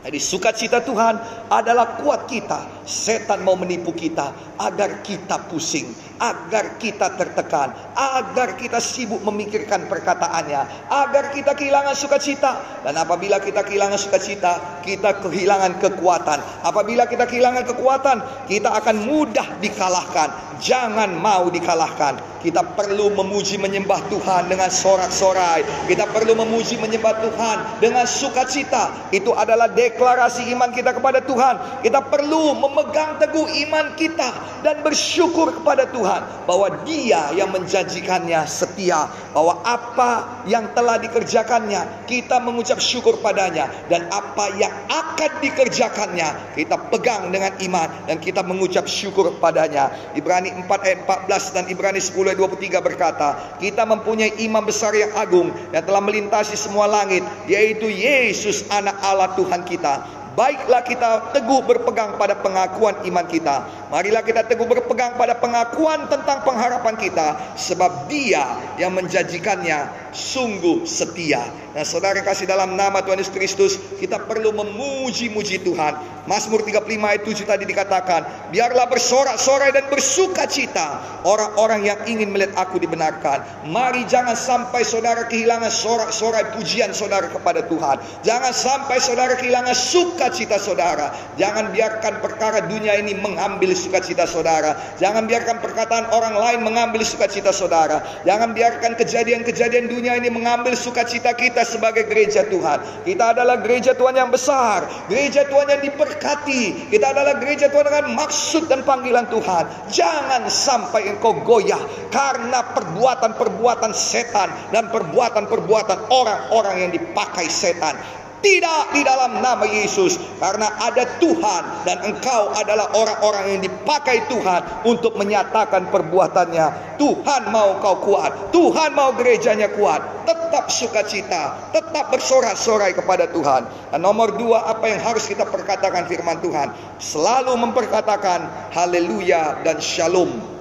Jadi sukacita Tuhan adalah kuat kita. Setan mau menipu kita agar kita pusing, agar kita tertekan, agar kita sibuk memikirkan perkataannya, agar kita kehilangan sukacita. Dan apabila kita kehilangan sukacita, kita kehilangan kekuatan. Apabila kita kehilangan kekuatan, kita akan mudah dikalahkan. Jangan mau dikalahkan. Kita perlu memuji menyembah Tuhan dengan sorak-sorai. Kita perlu memuji menyembah Tuhan dengan sukacita. Itu adalah deklarasi iman kita kepada Tuhan. Kita perlu memegang teguh iman kita dan bersyukur kepada Tuhan bahwa Dia yang menjanjikannya setia, bahwa apa yang telah dikerjakannya kita mengucap syukur padanya dan apa yang akan dikerjakannya kita pegang dengan iman dan kita mengucap syukur padanya. Ibrani 4 ayat 14 dan Ibrani 10 ayat 23 berkata, kita mempunyai imam besar yang agung yang telah melintasi semua langit, yaitu Yesus anak Allah Tuhan kita Baiklah kita teguh berpegang pada pengakuan iman kita. Marilah kita teguh berpegang pada pengakuan tentang pengharapan kita. Sebab dia yang menjanjikannya sungguh setia. Nah saudara kasih dalam nama Tuhan Yesus Kristus. Kita perlu memuji-muji Tuhan. Mazmur 35 ayat 7 tadi dikatakan. Biarlah bersorak-sorai dan bersuka cita. Orang-orang yang ingin melihat aku dibenarkan. Mari jangan sampai saudara kehilangan sorak-sorai pujian saudara kepada Tuhan. Jangan sampai saudara kehilangan suka sukacita saudara. Jangan biarkan perkara dunia ini mengambil sukacita saudara. Jangan biarkan perkataan orang lain mengambil sukacita saudara. Jangan biarkan kejadian-kejadian dunia ini mengambil sukacita kita sebagai gereja Tuhan. Kita adalah gereja Tuhan yang besar, gereja Tuhan yang diberkati. Kita adalah gereja Tuhan dengan maksud dan panggilan Tuhan. Jangan sampai engkau goyah karena perbuatan-perbuatan setan dan perbuatan-perbuatan orang-orang yang dipakai setan. Tidak di dalam nama Yesus karena ada Tuhan dan engkau adalah orang-orang yang dipakai Tuhan untuk menyatakan perbuatannya. Tuhan mau kau kuat, Tuhan mau gerejanya kuat. Tetap sukacita, tetap bersorak-sorai kepada Tuhan. Dan nomor dua apa yang harus kita perkatakan firman Tuhan? Selalu memperkatakan haleluya dan shalom.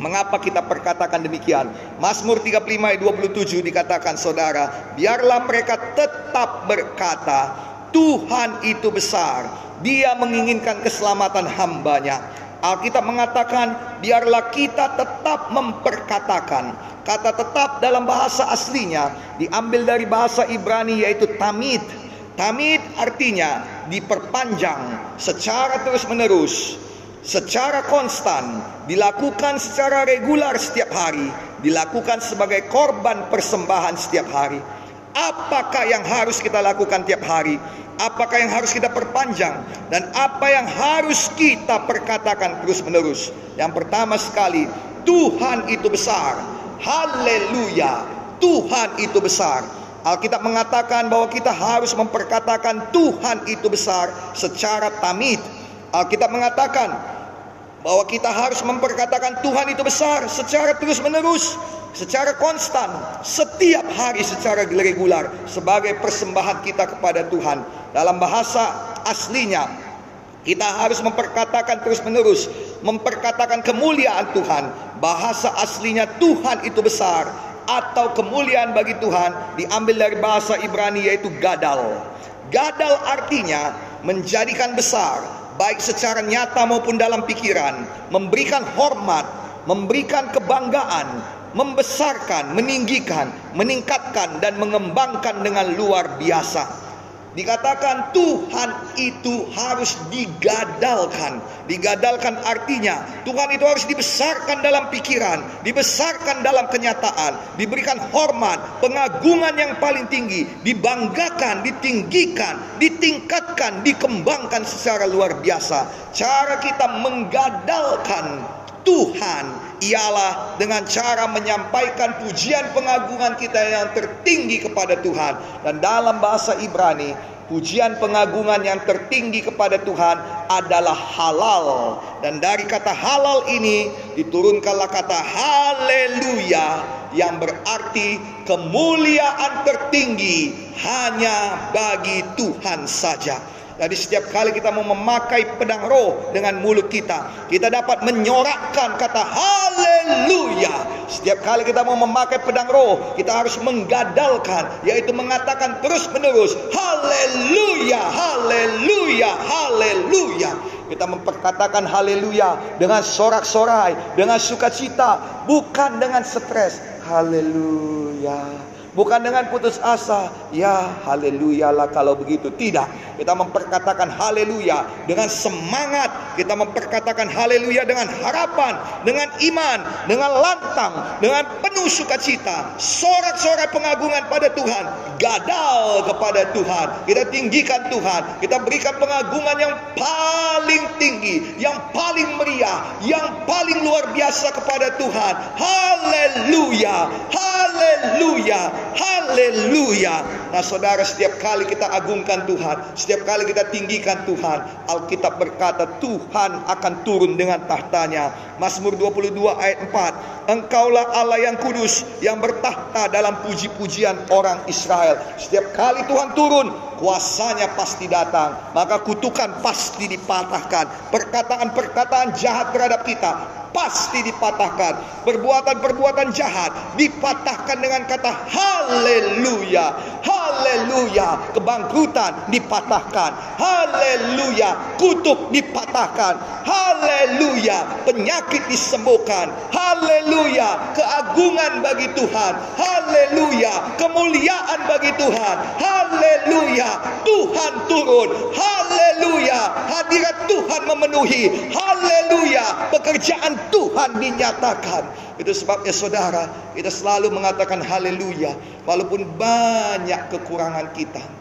Mengapa kita perkatakan demikian? Mazmur 35 ayat 27 dikatakan saudara, biarlah mereka tetap berkata, Tuhan itu besar, dia menginginkan keselamatan hambanya. Alkitab mengatakan, biarlah kita tetap memperkatakan. Kata tetap dalam bahasa aslinya diambil dari bahasa Ibrani yaitu tamid. Tamid artinya diperpanjang secara terus-menerus secara konstan, dilakukan secara regular setiap hari, dilakukan sebagai korban persembahan setiap hari. Apakah yang harus kita lakukan tiap hari? Apakah yang harus kita perpanjang? Dan apa yang harus kita perkatakan terus-menerus? Yang pertama sekali, Tuhan itu besar. Haleluya. Tuhan itu besar. Alkitab mengatakan bahwa kita harus memperkatakan Tuhan itu besar secara tamid Alkitab mengatakan bahwa kita harus memperkatakan Tuhan itu besar secara terus-menerus, secara konstan, setiap hari secara regular sebagai persembahan kita kepada Tuhan. Dalam bahasa aslinya, kita harus memperkatakan terus-menerus, memperkatakan kemuliaan Tuhan. Bahasa aslinya Tuhan itu besar atau kemuliaan bagi Tuhan diambil dari bahasa Ibrani yaitu gadal. Gadal artinya menjadikan besar, baik secara nyata maupun dalam pikiran, memberikan hormat, memberikan kebanggaan, membesarkan, meninggikan, meningkatkan dan mengembangkan dengan luar biasa. Dikatakan Tuhan itu harus digadalkan. Digadalkan artinya Tuhan itu harus dibesarkan dalam pikiran, dibesarkan dalam kenyataan, diberikan hormat, pengagungan yang paling tinggi, dibanggakan, ditinggikan, ditingkatkan, dikembangkan secara luar biasa. Cara kita menggadalkan Tuhan ialah dengan cara menyampaikan pujian pengagungan kita yang tertinggi kepada Tuhan dan dalam bahasa Ibrani pujian pengagungan yang tertinggi kepada Tuhan adalah halal dan dari kata halal ini diturunkanlah kata haleluya yang berarti kemuliaan tertinggi hanya bagi Tuhan saja. Jadi setiap kali kita mau memakai pedang roh dengan mulut kita, kita dapat menyorakkan kata haleluya. Setiap kali kita mau memakai pedang roh, kita harus menggadalkan, yaitu mengatakan terus-menerus haleluya, haleluya, haleluya. Kita memperkatakan haleluya dengan sorak-sorai, dengan sukacita, bukan dengan stres. Haleluya. Bukan dengan putus asa. Ya haleluya lah kalau begitu. Tidak. Kita memperkatakan haleluya dengan semangat. Kita memperkatakan haleluya dengan harapan. Dengan iman. Dengan lantang. Dengan penuh sukacita. Sorak-sorak pengagungan pada Tuhan. Gadal kepada Tuhan. Kita tinggikan Tuhan. Kita berikan pengagungan yang paling tinggi. Yang paling meriah. Yang paling luar biasa kepada Tuhan. Haleluya. Haleluya. Haleluya. Nah saudara setiap kali kita agungkan Tuhan. Setiap kali kita tinggikan Tuhan. Alkitab berkata Tuhan akan turun dengan tahtanya. Mazmur 22 ayat 4. Engkaulah Allah yang kudus. Yang bertahta dalam puji-pujian orang Israel. Setiap kali Tuhan turun. Kuasanya pasti datang. Maka kutukan pasti dipatahkan. Perkataan-perkataan jahat terhadap kita pasti dipatahkan. Perbuatan-perbuatan jahat dipatahkan dengan kata haleluya. Haleluya. Kebangkrutan dipatahkan. Haleluya. Kutuk dipatahkan. Haleluya. Penyakit disembuhkan. Haleluya. Keagungan bagi Tuhan. Haleluya. Kemuliaan bagi Tuhan. Haleluya. Tuhan turun. Haleluya. hadirat Tuhan memenuhi. Haleluya, pekerjaan Tuhan dinyatakan. Itu sebabnya saudara, kita selalu mengatakan haleluya walaupun banyak kekurangan kita.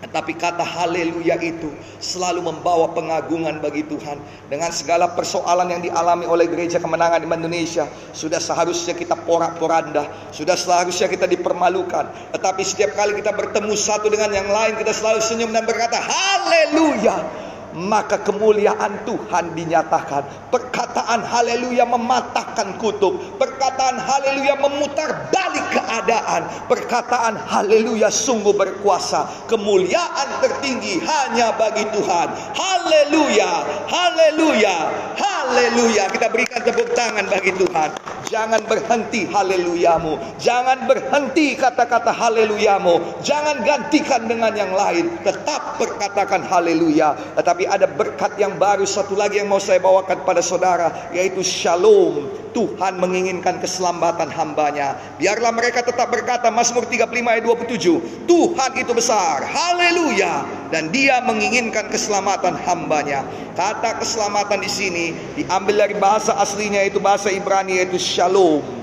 Tetapi kata haleluya itu selalu membawa pengagungan bagi Tuhan. Dengan segala persoalan yang dialami oleh gereja kemenangan di Indonesia. Sudah seharusnya kita porak-poranda. Sudah seharusnya kita dipermalukan. Tetapi setiap kali kita bertemu satu dengan yang lain. Kita selalu senyum dan berkata haleluya maka kemuliaan Tuhan dinyatakan. Perkataan haleluya mematahkan kutub. Perkataan haleluya memutar balik keadaan. Perkataan haleluya sungguh berkuasa. Kemuliaan tertinggi hanya bagi Tuhan. Haleluya, haleluya, haleluya. Kita berikan tepuk tangan bagi Tuhan. Jangan berhenti haleluyamu. Jangan berhenti kata-kata haleluyamu. Jangan gantikan dengan yang lain. Tetap perkatakan haleluya. Tetapi tapi ada berkat yang baru satu lagi yang mau saya bawakan pada saudara yaitu shalom. Tuhan menginginkan keselamatan hambanya. Biarlah mereka tetap berkata Mazmur 35 ayat 27. Tuhan itu besar. Haleluya. Dan dia menginginkan keselamatan hambanya. Kata keselamatan di sini diambil dari bahasa aslinya itu bahasa Ibrani yaitu shalom.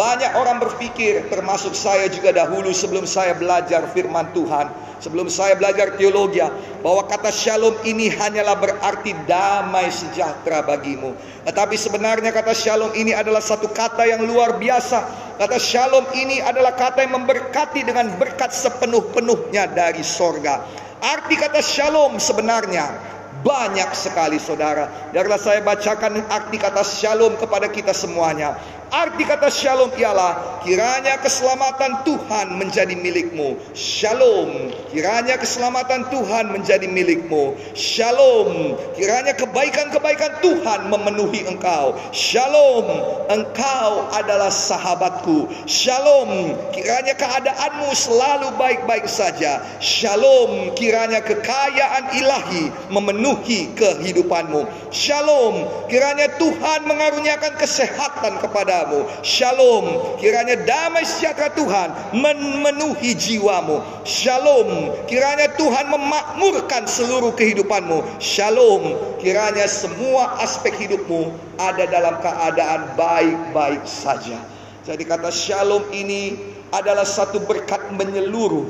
Banyak orang berpikir termasuk saya juga dahulu sebelum saya belajar firman Tuhan sebelum saya belajar teologi bahwa kata shalom ini hanyalah berarti damai sejahtera bagimu. Tetapi sebenarnya kata shalom ini adalah satu kata yang luar biasa. Kata shalom ini adalah kata yang memberkati dengan berkat sepenuh-penuhnya dari sorga. Arti kata shalom sebenarnya banyak sekali saudara. Biarlah saya bacakan arti kata shalom kepada kita semuanya. Arti kata shalom ialah kiranya keselamatan Tuhan menjadi milikmu. Shalom. Kiranya keselamatan Tuhan menjadi milikmu. Shalom. Kiranya kebaikan-kebaikan Tuhan memenuhi engkau. Shalom. Engkau adalah sahabatku. Shalom. Kiranya keadaanmu selalu baik-baik saja. Shalom. Kiranya kekayaan ilahi memenuhi kehidupanmu. Shalom. Kiranya Tuhan mengaruniakan kesehatan kepada Shalom. Kiranya damai sejahtera Tuhan memenuhi jiwamu. Shalom. Kiranya Tuhan memakmurkan seluruh kehidupanmu. Shalom. Kiranya semua aspek hidupmu ada dalam keadaan baik-baik saja. Jadi kata shalom ini adalah satu berkat menyeluruh.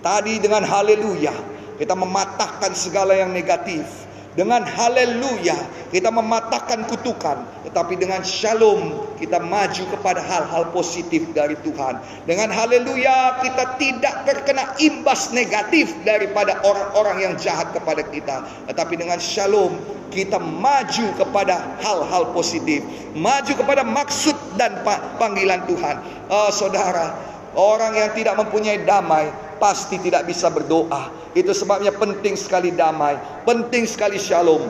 Tadi dengan haleluya kita mematahkan segala yang negatif dengan haleluya kita mematahkan kutukan, tetapi dengan shalom kita maju kepada hal-hal positif dari Tuhan. Dengan haleluya kita tidak terkena imbas negatif daripada orang-orang yang jahat kepada kita, tetapi dengan shalom kita maju kepada hal-hal positif, maju kepada maksud dan panggilan Tuhan. Oh, saudara, orang yang tidak mempunyai damai pasti tidak bisa berdoa. Itu sebabnya penting sekali damai, penting sekali shalom.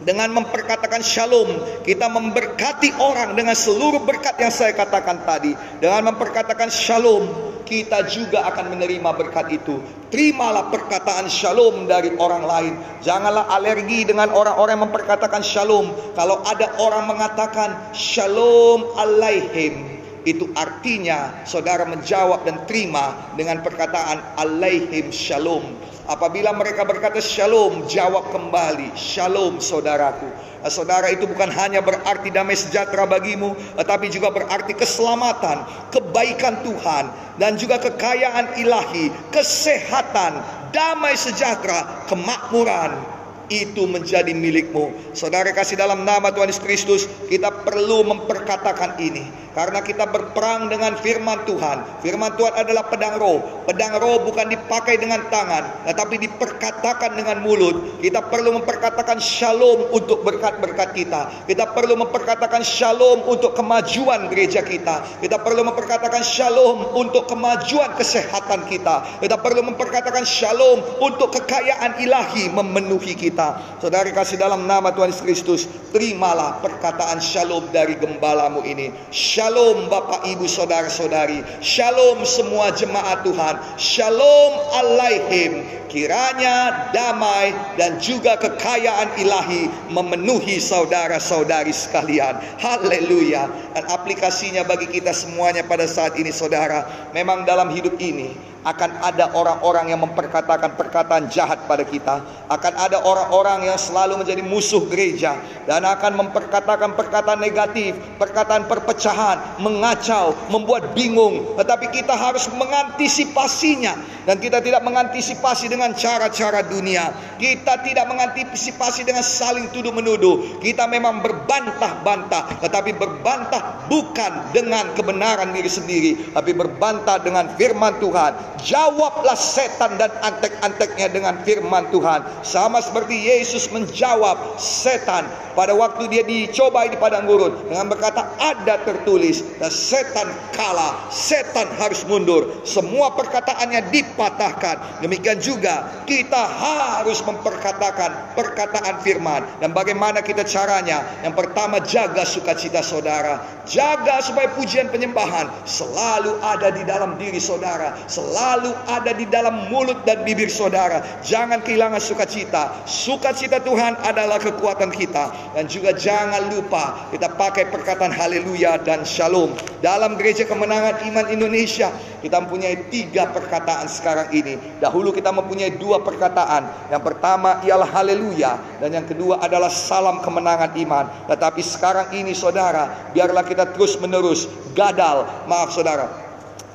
Dengan memperkatakan shalom, kita memberkati orang dengan seluruh berkat yang saya katakan tadi. Dengan memperkatakan shalom, kita juga akan menerima berkat itu. Terimalah perkataan shalom dari orang lain. Janganlah alergi dengan orang-orang yang memperkatakan shalom. Kalau ada orang mengatakan shalom alaihim, itu artinya saudara menjawab dan terima dengan perkataan alaihim shalom. Apabila mereka berkata shalom, jawab kembali shalom saudaraku. Nah, saudara itu bukan hanya berarti damai sejahtera bagimu, tetapi juga berarti keselamatan, kebaikan Tuhan, dan juga kekayaan ilahi, kesehatan, damai sejahtera, kemakmuran, itu menjadi milikmu. Saudara kasih dalam nama Tuhan Yesus Kristus, kita perlu memperkatakan ini. Karena kita berperang dengan firman Tuhan. Firman Tuhan adalah pedang roh. Pedang roh bukan dipakai dengan tangan, tetapi diperkatakan dengan mulut. Kita perlu memperkatakan shalom untuk berkat-berkat kita. Kita perlu memperkatakan shalom untuk kemajuan gereja kita. Kita perlu memperkatakan shalom untuk kemajuan kesehatan kita. Kita perlu memperkatakan shalom untuk kekayaan ilahi memenuhi kita kita. Saudara kasih dalam nama Tuhan Yesus Kristus, terimalah perkataan shalom dari gembalamu ini. Shalom Bapak Ibu Saudara-saudari. Shalom semua jemaat Tuhan. Shalom alaihim. Kiranya damai dan juga kekayaan ilahi memenuhi saudara-saudari sekalian. Haleluya. Dan aplikasinya bagi kita semuanya pada saat ini saudara. Memang dalam hidup ini akan ada orang-orang yang memperkatakan perkataan jahat pada kita, akan ada orang-orang yang selalu menjadi musuh gereja dan akan memperkatakan perkataan negatif, perkataan perpecahan, mengacau, membuat bingung. Tetapi kita harus mengantisipasinya dan kita tidak mengantisipasi dengan cara-cara dunia. Kita tidak mengantisipasi dengan saling tuduh menuduh. Kita memang berbantah-bantah, tetapi berbantah bukan dengan kebenaran diri sendiri, tapi berbantah dengan firman Tuhan Jawablah setan dan antek-anteknya dengan firman Tuhan. Sama seperti Yesus menjawab setan pada waktu dia dicobai di padang gurun dengan berkata ada tertulis dan setan kalah, setan harus mundur. Semua perkataannya dipatahkan. Demikian juga kita harus memperkatakan perkataan firman dan bagaimana kita caranya? Yang pertama jaga sukacita saudara, jaga supaya pujian penyembahan selalu ada di dalam diri saudara, selalu ada di dalam mulut dan bibir saudara. Jangan kehilangan sukacita. Sukacita Tuhan adalah kekuatan kita dan juga jangan lupa kita pakai perkataan haleluya dan shalom. Dalam gereja kemenangan iman Indonesia kita mempunyai tiga perkataan sekarang ini. Dahulu kita mempunyai dua perkataan. Yang pertama ialah haleluya dan yang kedua adalah salam kemenangan iman. Tetapi sekarang ini saudara, biarlah kita terus menerus gadal, maaf saudara.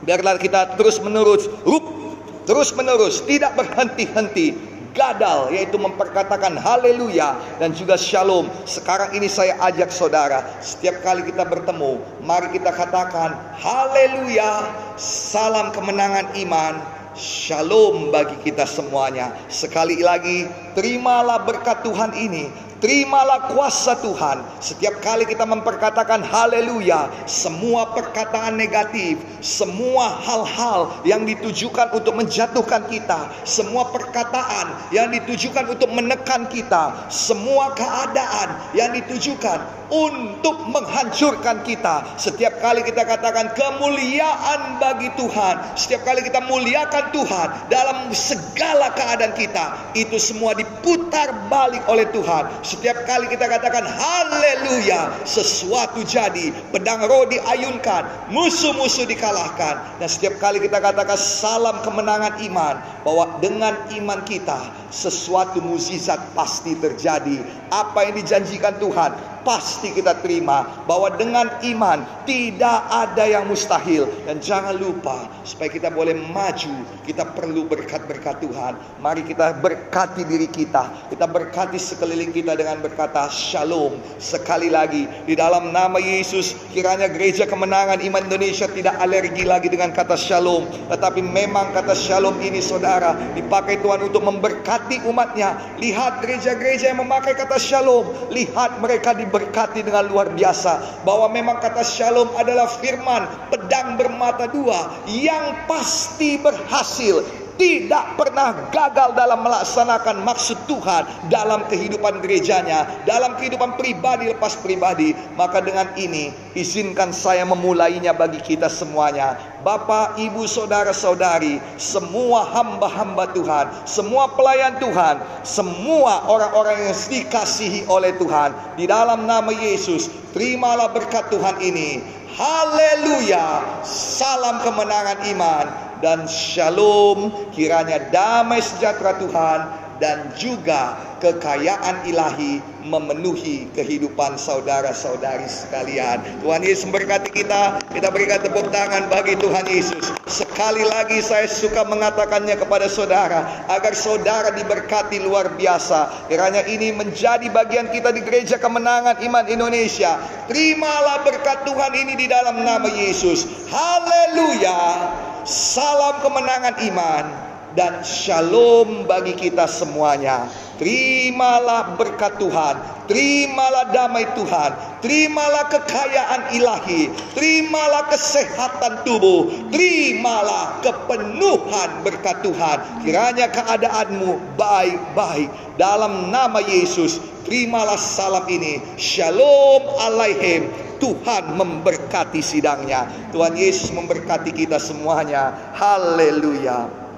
Biarlah kita terus menerus rup terus menerus tidak berhenti-henti gadal yaitu memperkatakan haleluya dan juga shalom. Sekarang ini saya ajak saudara, setiap kali kita bertemu, mari kita katakan haleluya, salam kemenangan iman, shalom bagi kita semuanya. Sekali lagi, terimalah berkat Tuhan ini Terimalah kuasa Tuhan. Setiap kali kita memperkatakan haleluya, semua perkataan negatif, semua hal-hal yang ditujukan untuk menjatuhkan kita, semua perkataan yang ditujukan untuk menekan kita, semua keadaan yang ditujukan untuk menghancurkan kita. Setiap kali kita katakan kemuliaan bagi Tuhan, setiap kali kita muliakan Tuhan dalam segala keadaan kita, itu semua diputar balik oleh Tuhan setiap kali kita katakan haleluya, sesuatu jadi, pedang roh diayunkan, musuh-musuh dikalahkan. Dan setiap kali kita katakan salam kemenangan iman, bahwa dengan iman kita sesuatu mukjizat pasti terjadi. Apa yang dijanjikan Tuhan pasti kita terima bahwa dengan iman tidak ada yang mustahil. Dan jangan lupa supaya kita boleh maju kita perlu berkat-berkat Tuhan. Mari kita berkati diri kita. Kita berkati sekeliling kita dengan berkata shalom. Sekali lagi di dalam nama Yesus kiranya gereja kemenangan iman Indonesia tidak alergi lagi dengan kata shalom. Tetapi memang kata shalom ini saudara dipakai Tuhan untuk memberkati umatnya. Lihat gereja-gereja yang memakai kata shalom. Lihat mereka di diberkati dengan luar biasa. Bahwa memang kata shalom adalah firman pedang bermata dua yang pasti berhasil tidak pernah gagal dalam melaksanakan maksud Tuhan dalam kehidupan gerejanya, dalam kehidupan pribadi lepas pribadi. Maka dengan ini izinkan saya memulainya bagi kita semuanya. Bapak, Ibu, Saudara-saudari, semua hamba-hamba Tuhan, semua pelayan Tuhan, semua orang-orang yang dikasihi oleh Tuhan di dalam nama Yesus, terimalah berkat Tuhan ini. Haleluya. Salam kemenangan iman dan shalom kiranya damai sejahtera Tuhan dan juga kekayaan ilahi memenuhi kehidupan saudara-saudari sekalian. Tuhan Yesus memberkati kita. Kita berikan tepuk tangan bagi Tuhan Yesus. Sekali lagi saya suka mengatakannya kepada saudara agar saudara diberkati luar biasa. Kiranya ini menjadi bagian kita di Gereja Kemenangan Iman Indonesia. Terimalah berkat Tuhan ini di dalam nama Yesus. Haleluya. Salam kemenangan iman dan shalom bagi kita semuanya. Terimalah berkat Tuhan, terimalah damai Tuhan, terimalah kekayaan ilahi, terimalah kesehatan tubuh, terimalah kepenuhan berkat Tuhan. Kiranya keadaanmu baik-baik dalam nama Yesus. Terimalah salam ini. Shalom alaihim. Tuhan memberkati sidangnya. Tuhan Yesus memberkati kita semuanya. Haleluya.